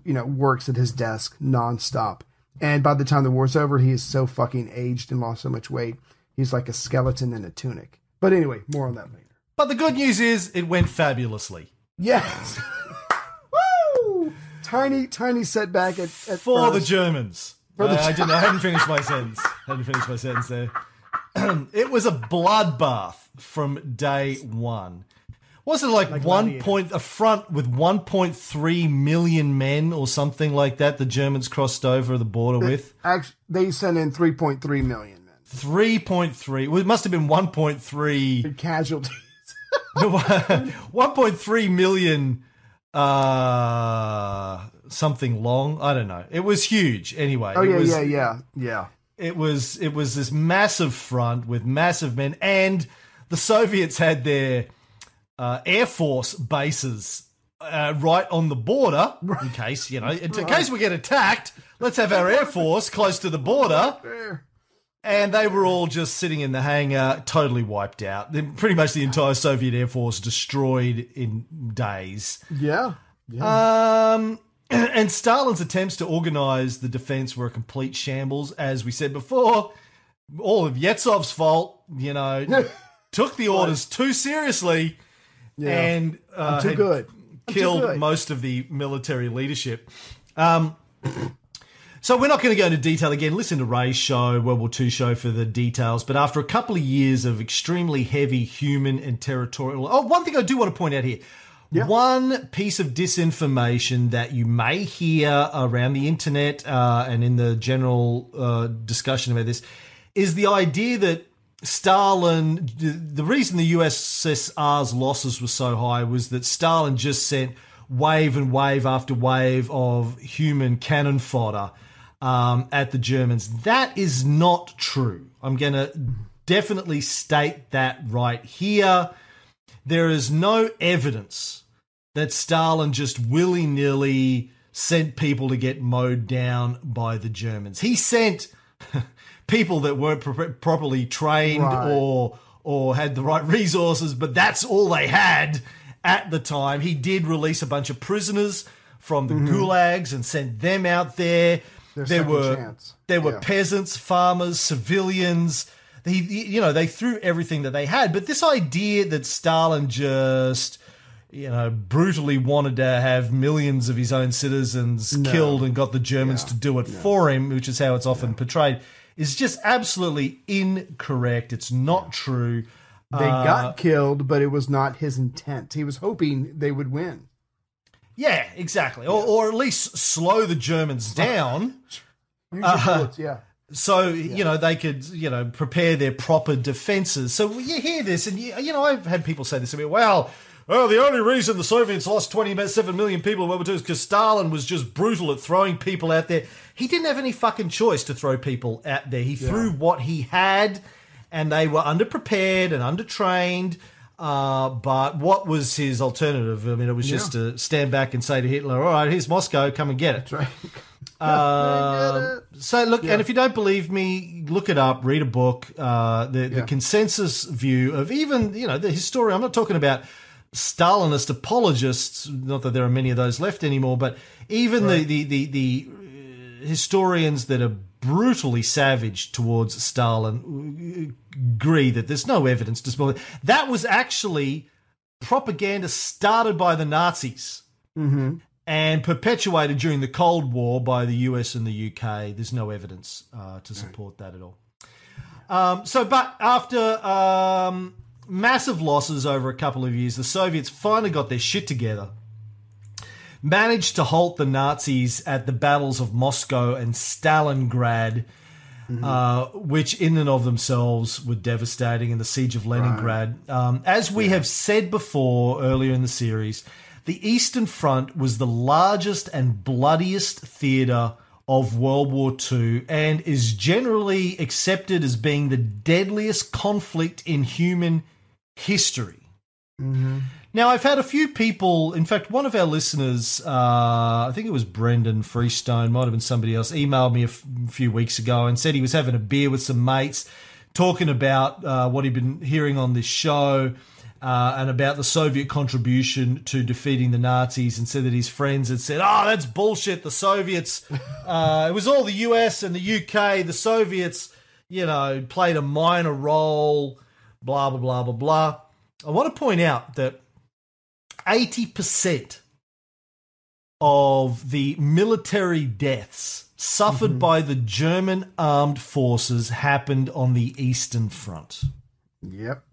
you know, works at his desk nonstop. And by the time the war's over, he is so fucking aged and lost so much weight. He's like a skeleton in a tunic. But anyway, more on that later. But the good news is it went fabulously. Yes. Tiny, tiny setback at, at For the. Germans. For the Uh, I didn't. I hadn't finished my sentence. I hadn't finished my sentence there. it was a bloodbath from day one. Wasn't it like, one Gladiator. point a front with 1.3 million men or something like that? The Germans crossed over the border with Actually, they sent in 3.3 million men. 3.3. Well, it must have been 1.3. Casualties. 1.3 million uh something long. I don't know. It was huge. Anyway Oh, it yeah, was, yeah, yeah, yeah. it was it was this massive front with massive men and the soviets had their uh, air force bases uh, right on the border in case you know in case we get attacked let's have our air force close to the border. And they were all just sitting in the hangar, totally wiped out. Pretty much the entire Soviet Air Force destroyed in days. Yeah. Um, and Stalin's attempts to organize the defense were a complete shambles. As we said before, all of Yezhov's fault, you know, took the orders too seriously Yeah. and uh, too good. I'm too killed good. most of the military leadership. Um, so we're not going to go into detail again. Listen to Ray's show, World War II show, for the details. But after a couple of years of extremely heavy human and territorial, oh, one thing I do want to point out here. One piece of disinformation that you may hear around the internet uh, and in the general uh, discussion about this is the idea that Stalin, the reason the USSR's losses were so high was that Stalin just sent wave and wave after wave of human cannon fodder um, at the Germans. That is not true. I'm going to definitely state that right here. There is no evidence that Stalin just willy nilly sent people to get mowed down by the Germans. He sent people that weren't pro- properly trained Right. or or had the right resources, but that's all they had at the time. He did release a bunch of prisoners from the gulags and sent them out there. Their there were chance. there were Yeah. peasants, farmers, civilians. He, you know, they threw everything that they had. But this idea that Stalin just, you know, brutally wanted to have millions of his own citizens killed and got the Germans to do it for him, which is how it's often portrayed, is just absolutely incorrect. It's not true. They got uh, killed, but it was not his intent. He was hoping they would win. Yeah, exactly. Or, or at least slow the Germans uh, down. Use your uh-huh. bullets, yeah. so you know they could you know prepare their proper defenses. So you hear this, and you, you know I've had people say this to me. Well, oh, the only reason the Soviets lost twenty-seven million people in World War II is because Stalin was just brutal at throwing people out there. He didn't have any fucking choice to throw people out there. He threw what he had, and they were underprepared and undertrained. Uh, but what was his alternative? I mean, it was just to stand back and say to Hitler, "All right, here's Moscow, come and get it." Right. Um, so look, and if you don't believe me, look it up, read a book. Uh, the, the consensus view of even you know the historian. I'm not talking about Stalinist apologists. Not that there are many of those left anymore, but even the the the, the uh, historians that are brutally savage towards Stalin agree that there's no evidence to support that was actually propaganda started by the Nazis and perpetuated during the Cold War by the US and the UK. There's no evidence uh, to support that at all. Um, so, but after um, massive losses over a couple of years, the Soviets finally got their shit together, managed to halt the Nazis at the battles of Moscow and Stalingrad. Uh, which in and of themselves were devastating in the siege of Leningrad. Um, as we have said before earlier in the series, the Eastern Front was the largest and bloodiest theatre of World War II and is generally accepted as being the deadliest conflict in human history. Now, I've had a few people, in fact, one of our listeners, uh, I think it was Brendan Freestone, might have been somebody else, emailed me a f- few weeks ago and said he was having a beer with some mates, talking about uh, what he'd been hearing on this show uh, and about the Soviet contribution to defeating the Nazis, and said that his friends had said, "Oh, that's bullshit. The Soviets, uh, it was all the US and the UK. The Soviets, you know, played a minor role." Blah blah blah blah blah. I want to point out that eighty percent of the military deaths suffered mm-hmm. by the German armed forces happened on the Eastern Front. Yep.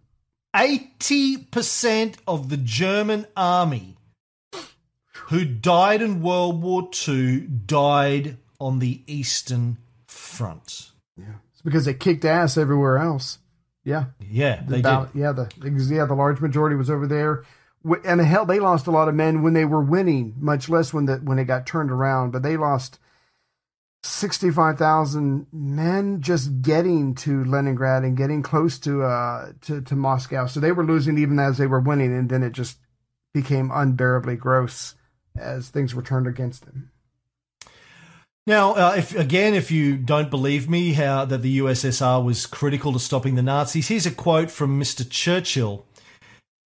80% of the German army who died in World War II died on the Eastern Front. Yeah. It's because they kicked ass everywhere else. Yeah. Yeah, they About- did. Yeah, the yeah the large majority was over there, and hell, they lost a lot of men when they were winning, much less when the when it got turned around. But they lost sixty five thousand men just getting to Leningrad and getting close to uh to to Moscow. So they were losing even as they were winning, and then it just became unbearably gross as things were turned against them. Now, uh, if again, if you don't believe me, how that the USSR was critical to stopping the Nazis, here's a quote from Mr. Churchill.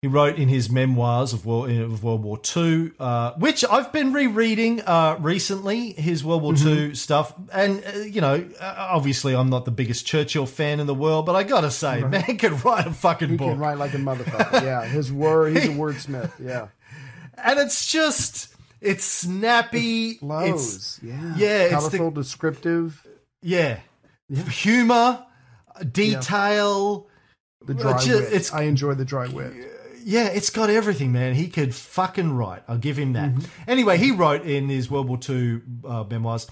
He wrote in his memoirs of World, of World War II, uh, which I've been rereading uh, recently, his World War II stuff. And, uh, you know, uh, obviously I'm not the biggest Churchill fan in the world, but I gotta say, man could write a fucking He book. can write like a motherfucker. yeah, his word. He's a wordsmith. Yeah, and it's just, it's snappy. It's, flows. yeah, yeah, it's the- colorful, descriptive. yeah. Humor, detail. The dry ju- wit. it's- I enjoy the dry wit. Yeah, it's got everything, man. He could fucking write. I'll give him that. Anyway, he wrote in his World War II uh, memoirs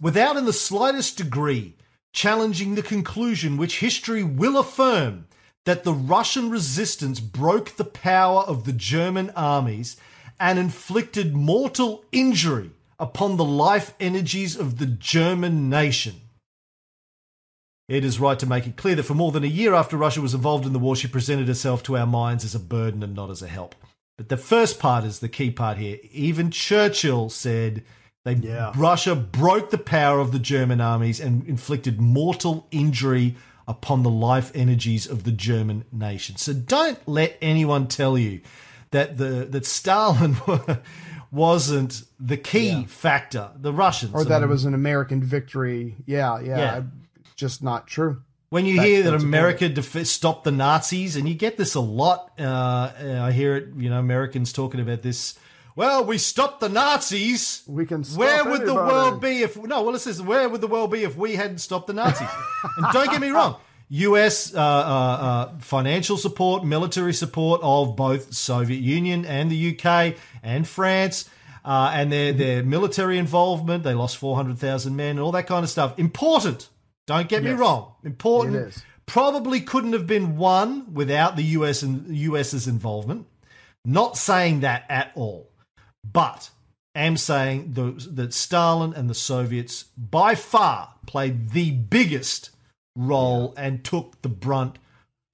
without in the slightest degree challenging the conclusion which history will affirm that the Russian resistance broke the power of the German armies and inflicted mortal injury upon the life energies of the German nation. It is right to make it clear that for more than a year after Russia was involved in the war, she presented herself to our minds as a burden and not as a help. But the first part is the key part here. Even Churchill said they Yeah. Russia broke the power of the German armies and inflicted mortal injury upon the life energies of the German nation. So don't let anyone tell you that the that Stalin wasn't the key factor. The Russians Or I that it was an American victory. Yeah, yeah. Yeah. Just not true. When you That- hear that America def- stopped the Nazis, and you get this a lot, uh, I hear it. You know, Americans talking about this. Well, we stopped the Nazis. We can stop Where would the world be if no? Well, it says where would the world be if we hadn't stopped the Nazis? and don't get me wrong, U.S. Uh, uh, uh, financial support, military support of both Soviet Union and the UK and France. Uh, and their, their military involvement, they lost 400,000 men and all that kind of stuff. Important. Don't get me wrong. Important. Probably couldn't have been won without the US and US's involvement. Not saying that at all, but am saying the, that Stalin and the Soviets by far played the biggest role and took the brunt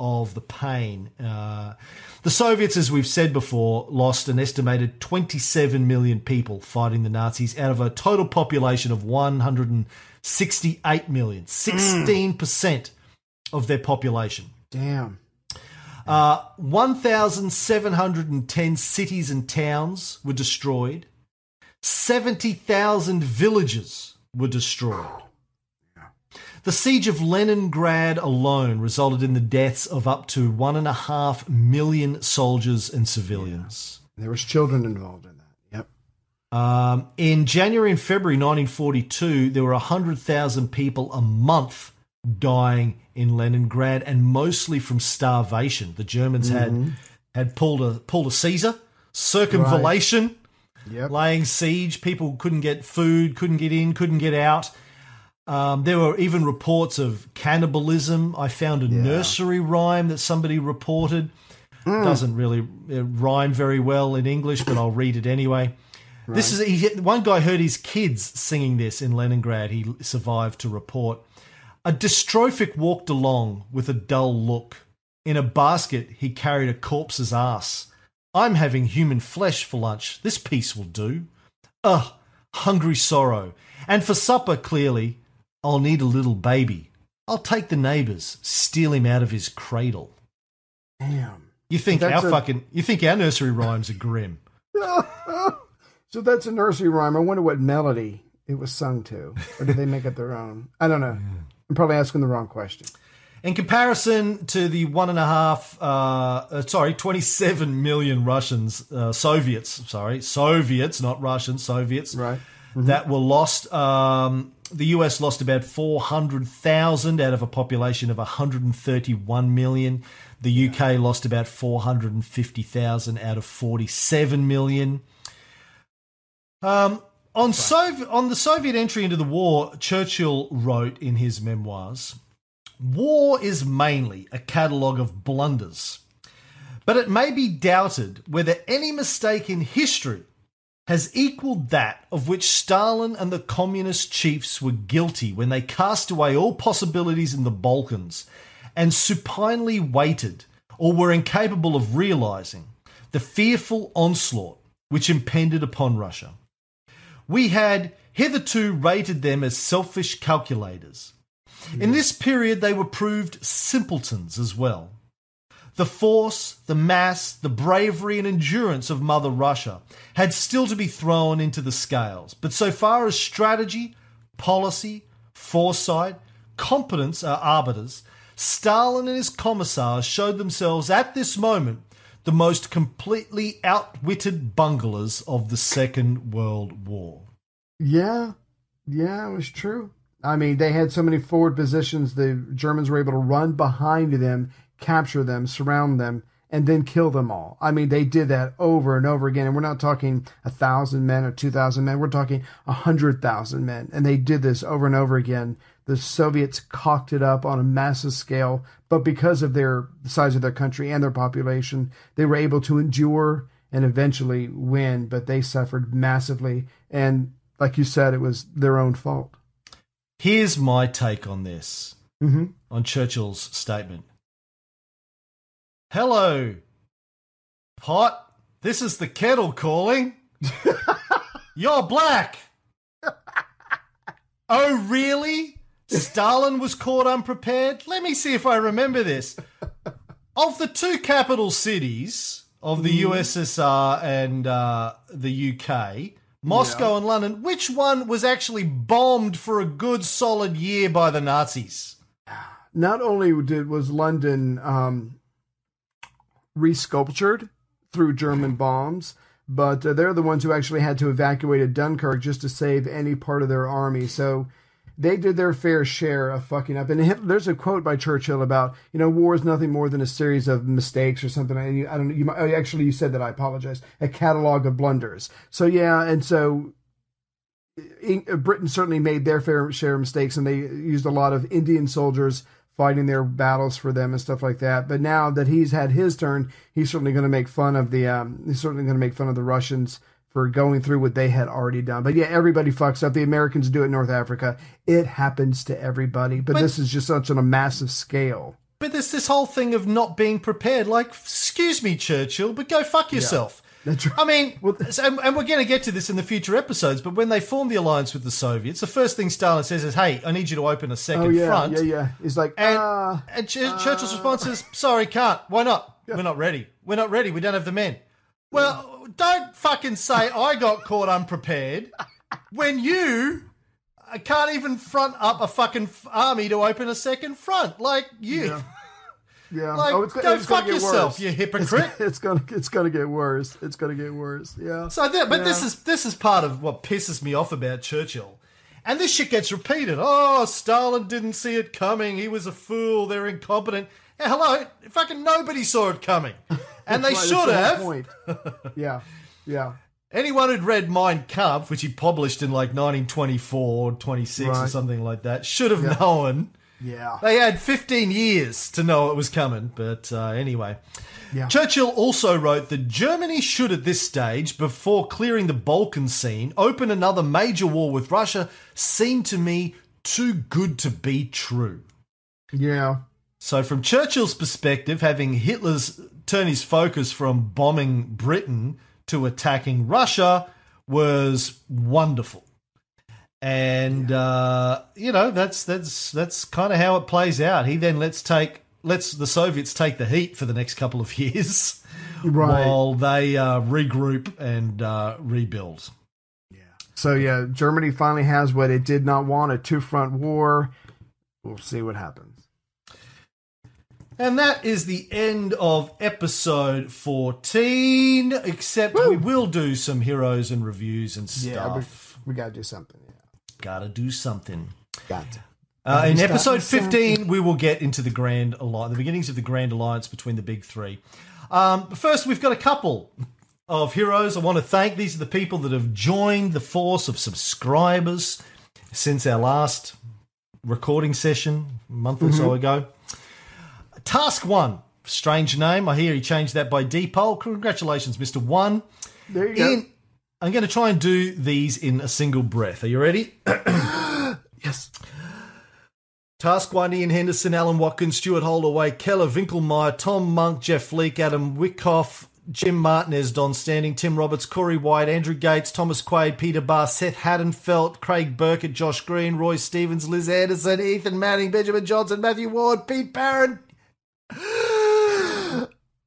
of the pain. Uh, the Soviets, as we've said before, lost an estimated 27 million people fighting the Nazis out of a total population of 168 million, 16% of their population. Damn. Uh, 1,710 cities and towns were destroyed. 70,000 villages were destroyed. The siege of Leningrad alone resulted in the deaths of up to one and a half million soldiers and civilians. There was children involved in that. Yep. Um, in January and February 1942, there were 100,000 people a month dying in Leningrad, and mostly from starvation. The Germans had had pulled a pulled a Caesar, circumvallation, Yep. laying siege. People couldn't get food, couldn't get in, couldn't get out. Um, there were even reports of cannibalism. I found a nursery rhyme that somebody reported. Doesn't really uh, rhyme very well in English, but I'll read it anyway. This is he, one guy heard his kids singing this in Leningrad. He survived to report. A dystrophic walked along with a dull look. In a basket, he carried a corpse's ass. I'm having human flesh for lunch. This piece will do. Ugh, hungry sorrow. And for supper, clearly, I'll need a little baby. I'll take the neighbours, steal him out of his cradle. Damn. You think That's our a- fucking you think our nursery rhymes are grim? So that's a nursery rhyme. I wonder what melody it was sung to, or did they make up their own? I don't know. I'm probably asking the wrong question. In comparison to the one and a half, uh, uh, sorry, 27 million Russians, uh, Soviets, sorry, Soviets, not Russians, Soviets, Right. That were lost. Um, the US lost about 400,000 out of a population of 131 million. The UK lost about 450,000 out of 47 million. Um, on, Sov- on the Soviet entry into the war, Churchill wrote in his memoirs War is mainly a catalogue of blunders, but it may be doubted whether any mistake in history has equalled that of which Stalin and the communist chiefs were guilty when they cast away all possibilities in the Balkans and supinely waited or were incapable of realizing the fearful onslaught which impended upon Russia. We had hitherto rated them as selfish calculators. In this period, they were proved simpletons as well. The force, the mass, the bravery and endurance of Mother Russia had still to be thrown into the scales. But so far as strategy, policy, foresight, competence are arbiters, Stalin and his commissars showed themselves at this moment the most completely outwitted bunglers of the Second World War. Yeah, yeah, it was true. I mean, they had so many forward positions. The Germans were able to run behind them, capture them, surround them, and then kill them all. I mean, they did that over and over again. And we're not talking a thousand men or two thousand men. We're talking a hundred thousand men, and they did this over and over again. The Soviets cocked it up on a massive scale, but because of their the size of their country and their population, they were able to endure and eventually win. But they suffered massively, and like you said, it was their own fault. Here's my take on this mm-hmm. on Churchill's statement. Hello, pot. This is the kettle calling. You're black. oh, really? Stalin was caught unprepared? Let me see if I remember this. Of the two capital cities of the USSR and uh, the UK, Moscow and London, which one was actually bombed for a good solid year by the Nazis? not only did was London um, resculptured through German bombs, but uh, they're the ones who actually had to evacuate Dunkirk just to save any part of their army. So they did their fair share of fucking up. And Hitler, there's a quote by Churchill about you know war is nothing more than a series of mistakes or something. And you, I don't know. You might, oh, actually you said that. I apologize. A catalog of blunders. So yeah, and so Britain certainly made their fair share of mistakes, and they used a lot of Indian soldiers fighting their battles for them and stuff like that. But now that he's had his turn, he's certainly going to make fun of the. Um, he's certainly going to make fun of the Russians for going through what they had already done. But yeah, everybody fucks up. The Americans do it in North Africa. It happens to everybody. But, this is just such on a massive scale. But there's this whole thing of not being prepared. Like, excuse me, Churchill, but go fuck yourself. Right. I mean, and, we're going to get to this in the future episodes, but when they formed the alliance with the Soviets, the first thing Stalin says is, hey, I need you to open a second Oh yeah, front. yeah, yeah. He's like, And, ah, and Ch- Churchill's response is, sorry, can't. Why not? We're not ready. We're not ready. We don't have the men. Well, don't fucking say I got caught unprepared when you uh, can't even front up a fucking army to open a second front. Like, you. yeah. Like, oh, it's, go it's fuck yourself, worse. you hypocrite. It's, it's gonna, it's gonna get worse. It's gonna get worse. Yeah. So, that, but this is this is part of what pisses me off about Churchill, and this shit gets repeated. Oh, Stalin didn't see it coming. He was a fool. They're incompetent. Yeah, hello, fucking nobody saw it coming, and they Right, should have. Point. yeah. Yeah. Anyone who'd read Mein Kampf, which he published in like 1924 or 26 or something like that, should have known Yeah. They had 15 years to know it was coming, but uh, anyway. Yeah. Churchill also wrote that Germany should, at this stage, before clearing the Balkan scene, open another major war with Russia, seemed to me too good to be true. Yeah. So, from Churchill's perspective, having Hitler's turn his focus from bombing Britain to attacking Russia was wonderful. And uh, you know that's that's that's kind of how it plays out. He then lets take lets the Soviets take the heat for the next couple of years, Right. while they uh, regroup and uh, rebuild. So yeah, Germany finally has what it did not want, a two front war. We'll see what happens. And that is the end of episode 14, except we will do some heroes and reviews and Yeah, we, stuff. we gotta do something. Gotta do something. Got. Uh, in episode 15, we will get into the Grand Alliance, the beginnings of the Grand Alliance between the big three. Um, but first, we've got a couple of heroes I want to thank. These are the people that have joined the force of subscribers since our last recording session a month or Mm-hmm. so ago. Task One, strange name. I hear he changed that by Depol. Congratulations, Mr. One. There you go. I'm going to try and do these in a single breath. Are you ready? Yes. Task one Ian Henderson, Alan Watkins, Stuart Holdaway, Keller, Winkelmeyer, Tom Monk, Jeff Leake, Adam Wyckoff, Jim Martinez, Don Standing, Tim Roberts, Corey White, Andrew Gates, Thomas Quaid, Peter Barr, Seth Haddonfelt, Craig Burkett, Josh Green, Roy Stevens, Liz Anderson, Ethan Manning, Benjamin Johnson, Matthew Ward, Pete Barron,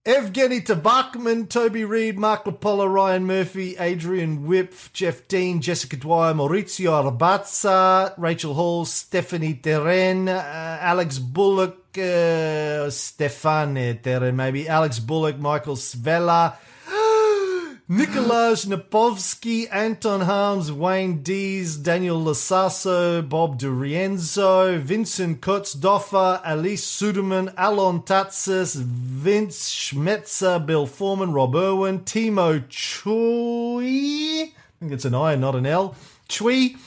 Evgeny Tabakman, Toby Reed, Mark Lapolla, Ryan Murphy, Adrian Whip, Jeff Dean, Jessica Dwyer, Maurizio Arbazza, Rachel Hall, Stephanie Terren, uh, Alex Bullock, uh, Stefane maybe, Alex Bullock, Michael Svella, Nikolaus Napovsky, Anton Harms, Wayne Dees, Daniel Lasasso, Bob DeRienzo, Vincent Kotzdoffer, Alice Suderman, Alon Tatsis, Vince Schmetzer, Bill Foreman, Rob Irwin, Timo Chui, I think it's an I not an L, Chui,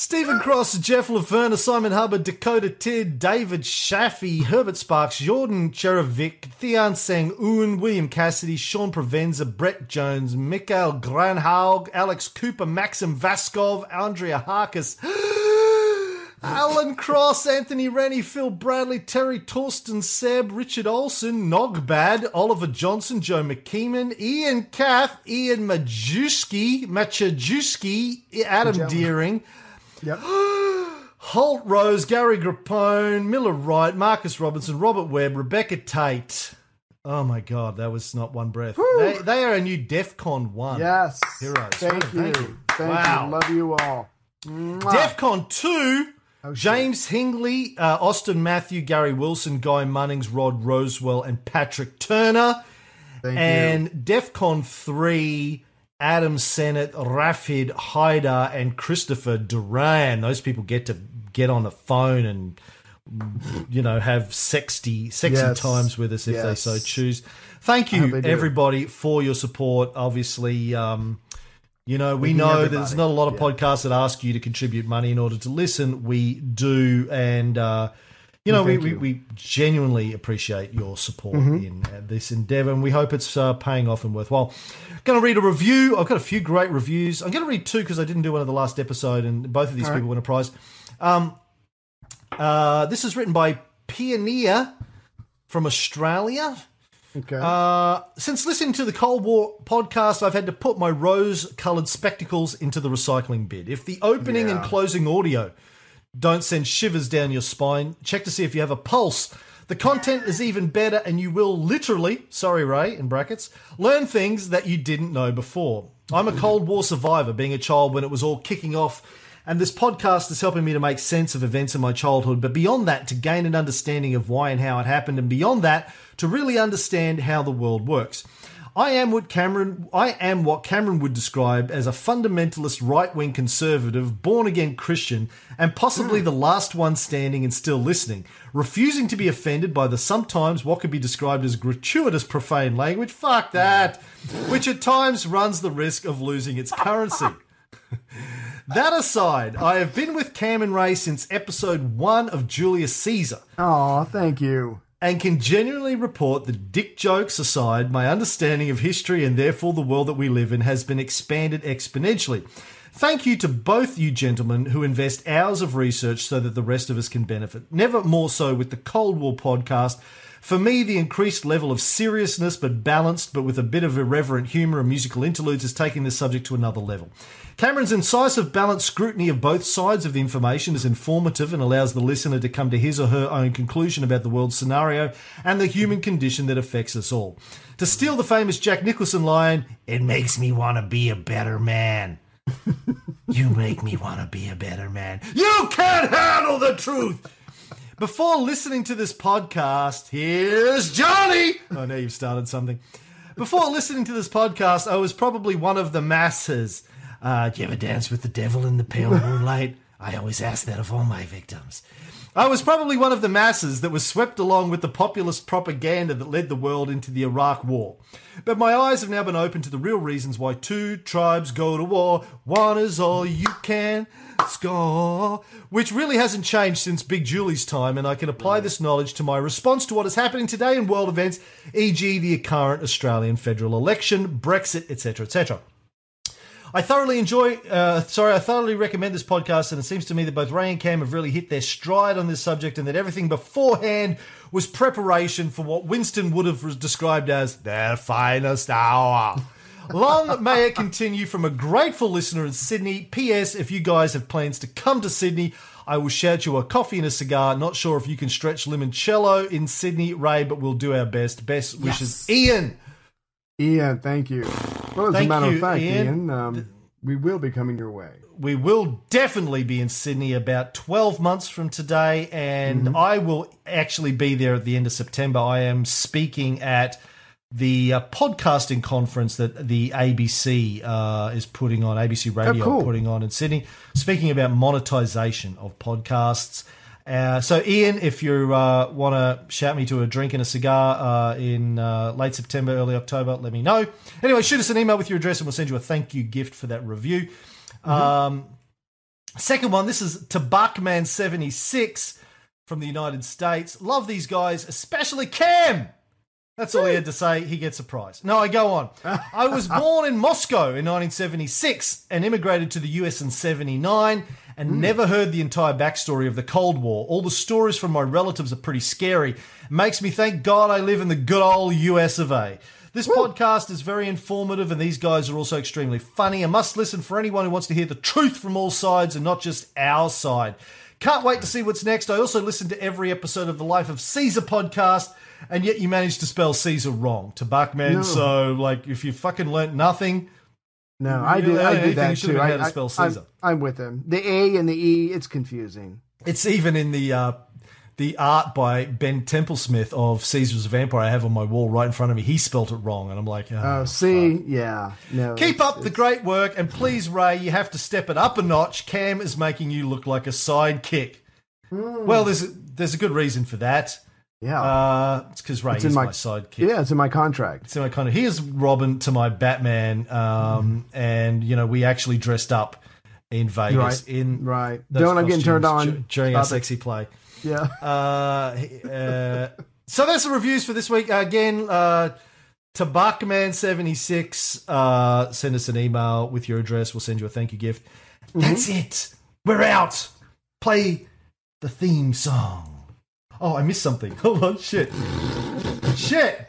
Stephen Cross, Jeff Laverne, Simon Hubbard, Dakota Tid, David Shaffey, Herbert Sparks, Jordan Cherovic, Thean Sang Un, William Cassidy, Sean Provenza, Brett Jones, Mikhail Granhaug, Alex Cooper, Maxim Vaskov, Andrea Harkis, Alan Cross, Anthony Rennie, Phil Bradley, Terry Torsten, Seb, Richard Olson, Nogbad, Oliver Johnson, Joe McKeeman, Ian Kath, Ian Majewski, Machajewski, Adam Deering, Yep. Holt Rose, Gary Grappone, Miller Wright, Marcus Robinson, Robert Webb, Rebecca Tate. Oh my God, that was not one breath. They, they are a new DEFCON 1. Yes. Heroes. Thank you. Thank you. Thank Wow. you. Love you all. Mwah. DEFCON 2. Oh. James Hingley, uh, Austin Matthew, Gary Wilson, Guy Munnings, Rod Rosewell, and Patrick Turner. Thank you. and DEFCON 3, Adam Sennett, Rafid Haidar, and Christopher Duran. Those people get to get on the phone and you know have sexy sexy Yes. times with us if they so choose. Thank you do. everybody for your support. Obviously, um, you know we you, know there's not a lot of Yeah. podcasts that ask you to contribute money in order to listen. We do, and uh, you know we, we. Mm-hmm. we genuinely appreciate your support in uh, this endeavor, and we hope it's uh, paying off and worthwhile. Going to read a review. I've got a few great reviews. I'm going to read two because I didn't do one of the last episode, and both of these All right. people win a prize. Um, uh, this is written by Pioneer from Australia. Okay. Uh, since listening to the Cold War podcast, I've had to put my rose colored spectacles into the recycling bin. If the opening and closing audio don't send shivers down your spine, check to see if you have a pulse. The content is even better, and you will literally, sorry, Ray, in brackets, learn things that you didn't know before. I'm a Cold War survivor, being a child when it was all kicking off, and this podcast is helping me to make sense of events in my childhood. But beyond that, to gain an understanding of why and how it happened, and beyond that, to really understand how the world works. I am what Cameron I am what Cameron would describe as a fundamentalist right-wing conservative, born-again Christian, and possibly hmm. the last one standing and still listening, refusing to be offended by the sometimes what could be described as gratuitous profane language, fuck that, which at times runs the risk of losing its currency. That aside, I have been with Cam and Ray since episode one of Julius Caesar Oh, thank you. And can genuinely report that dick jokes aside, my understanding of history and therefore the world that we live in has been expanded exponentially. Thank you to both you gentlemen who invest hours of research so that the rest of us can benefit. Never more so with the Cold War podcast. For me, the increased level of seriousness, but balanced, but with a bit of irreverent humour and musical interludes, is taking this subject to another level. Cameron's incisive, balanced scrutiny of both sides of the information is informative and allows the listener to come to his or her own conclusion about the world scenario and the human condition that affects us all. To steal the famous Jack Nicholson line, it makes me want to be a better man. you make me want to be a better man. You can't handle the truth! Before listening to this podcast, here's Johnny! Oh, now you've started something. Before listening to this podcast, I was probably one of the masses. Uh, do you ever dance with the devil in the pale moonlight? I always ask that of all my victims. I was probably one of the masses that was swept along with the populist propaganda that led the world into the Iraq War. But my eyes have now been opened to the real reasons why two tribes go to war. One is all you can score, which really hasn't changed since Big Julie's time, and I can apply this knowledge to my response to what is happening today in world events, e.g., the current Australian federal election, Brexit, etc., etc. I thoroughly enjoy, uh, sorry, I thoroughly recommend this podcast, and it seems to me that both Ray and Cam have really hit their stride on this subject, and that everything beforehand was preparation for what Winston would have described as their finest hour. Long may it continue from a grateful listener in Sydney. P.S. If you guys have plans to come to Sydney, I will shout you a coffee and a cigar. Not sure if you can stretch limoncello in Sydney, Ray, but we'll do our best. Best wishes, Ian. Ian, thank you. Well, as Thank a matter you, of fact, Ian. Ian, um, we will be coming your way. we will definitely be in Sydney about 12 months from today, and I will actually be there at the end of September. I am speaking at the uh, podcasting conference that the ABC uh, is putting on, ABC Radio cool. putting on in Sydney, speaking about monetization of podcasts. Uh, so, Ian, if you uh, want to shout me to a drink and a cigar uh, in uh, late September, early October, let me know. Anyway, shoot us an email with your address and we'll send you a thank you gift for that review. Um, second one, this is Tabakman76 from the United States. Love these guys, especially Cam. That's all he had to say. He gets a prize. No, I go on. I was born in Moscow in 1976 and immigrated to the US in 79 and hmm. never heard the entire backstory of the Cold War. All the stories from my relatives are pretty scary. Makes me thank God I live in the good old US of A. This podcast is very informative and these guys are also extremely funny. A must listen for anyone who wants to hear the truth from all sides and not just our side. Can't wait to see what's next. I also listen to every episode of the Life of Caesar podcast, and yet you managed to spell Caesar wrong Tabakman. No. So, like, if you fucking learnt nothing, No, I know, I did that too. I, to I- spell I'm- Caesar. I'm, with him. The A and the E, it's confusing. it's even in the uh, the art by Ben Templesmith of Caesar's a Vampire. I have on my wall right in front of me. He spelt it wrong, and I'm like, oh, Oh, see, yeah, no. Keep it's- up the great work, and please, Ray, you have to step it up a notch. Cam is making you look like a sidekick. Hmm. Well, there's a, there's a good reason for that. Yeah, Uh, it's because Ray It's is in my, my- sidekick. yeah, it's in my contract. So I kind of here's Robin to my Batman, um, and you know we actually dressed up in Vegas Right, in right. Don't I'm getting turned on. during our sexy play. Yeah, Uh, uh, so that's the reviews for this week. again, uh, Tabakman76, uh, send us an email with your address. We'll send you a thank you gift. That's it. We're out. Play the theme song. Oh, I missed something. Hold on. Shit. Shit.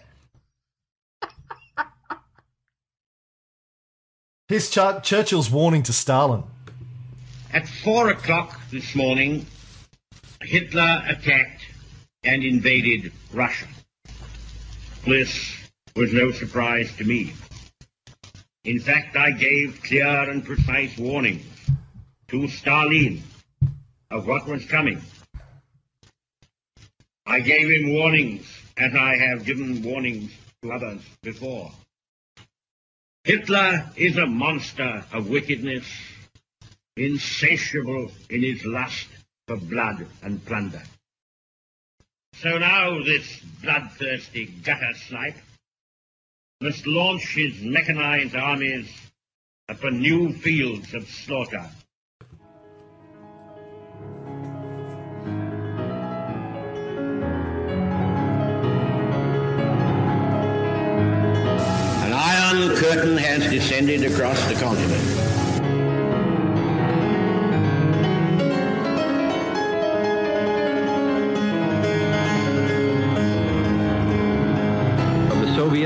Here's Ch- Churchill's warning to Stalin. At four o'clock this morning, Hitler attacked and invaded Russia. This was no surprise to me. In fact, I gave clear and precise warnings to Stalin of what was coming. I gave him warnings, as I have given warnings to others before. Hitler is a monster of wickedness insatiable in his lust for blood and plunder. So now this bloodthirsty gutter snipe must launch his mechanized armies upon new fields of slaughter. An iron curtain has descended across the continent.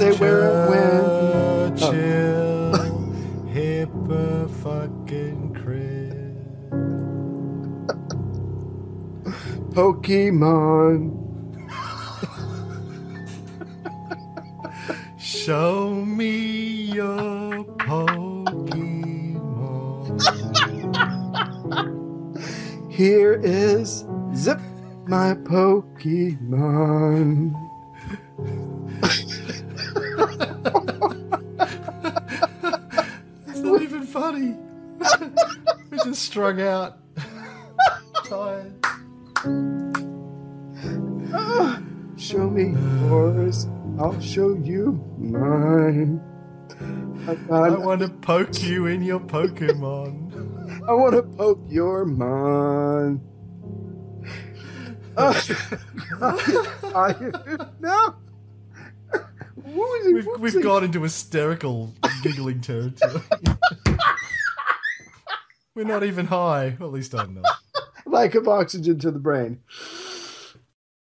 Say where I, I I, want to poke you in your Pokemon. I want to poke your mind. Uh, I, no. We've, we've gone into hysterical giggling territory. We're not even high. Well, at least I'm not. lack of oxygen to the brain.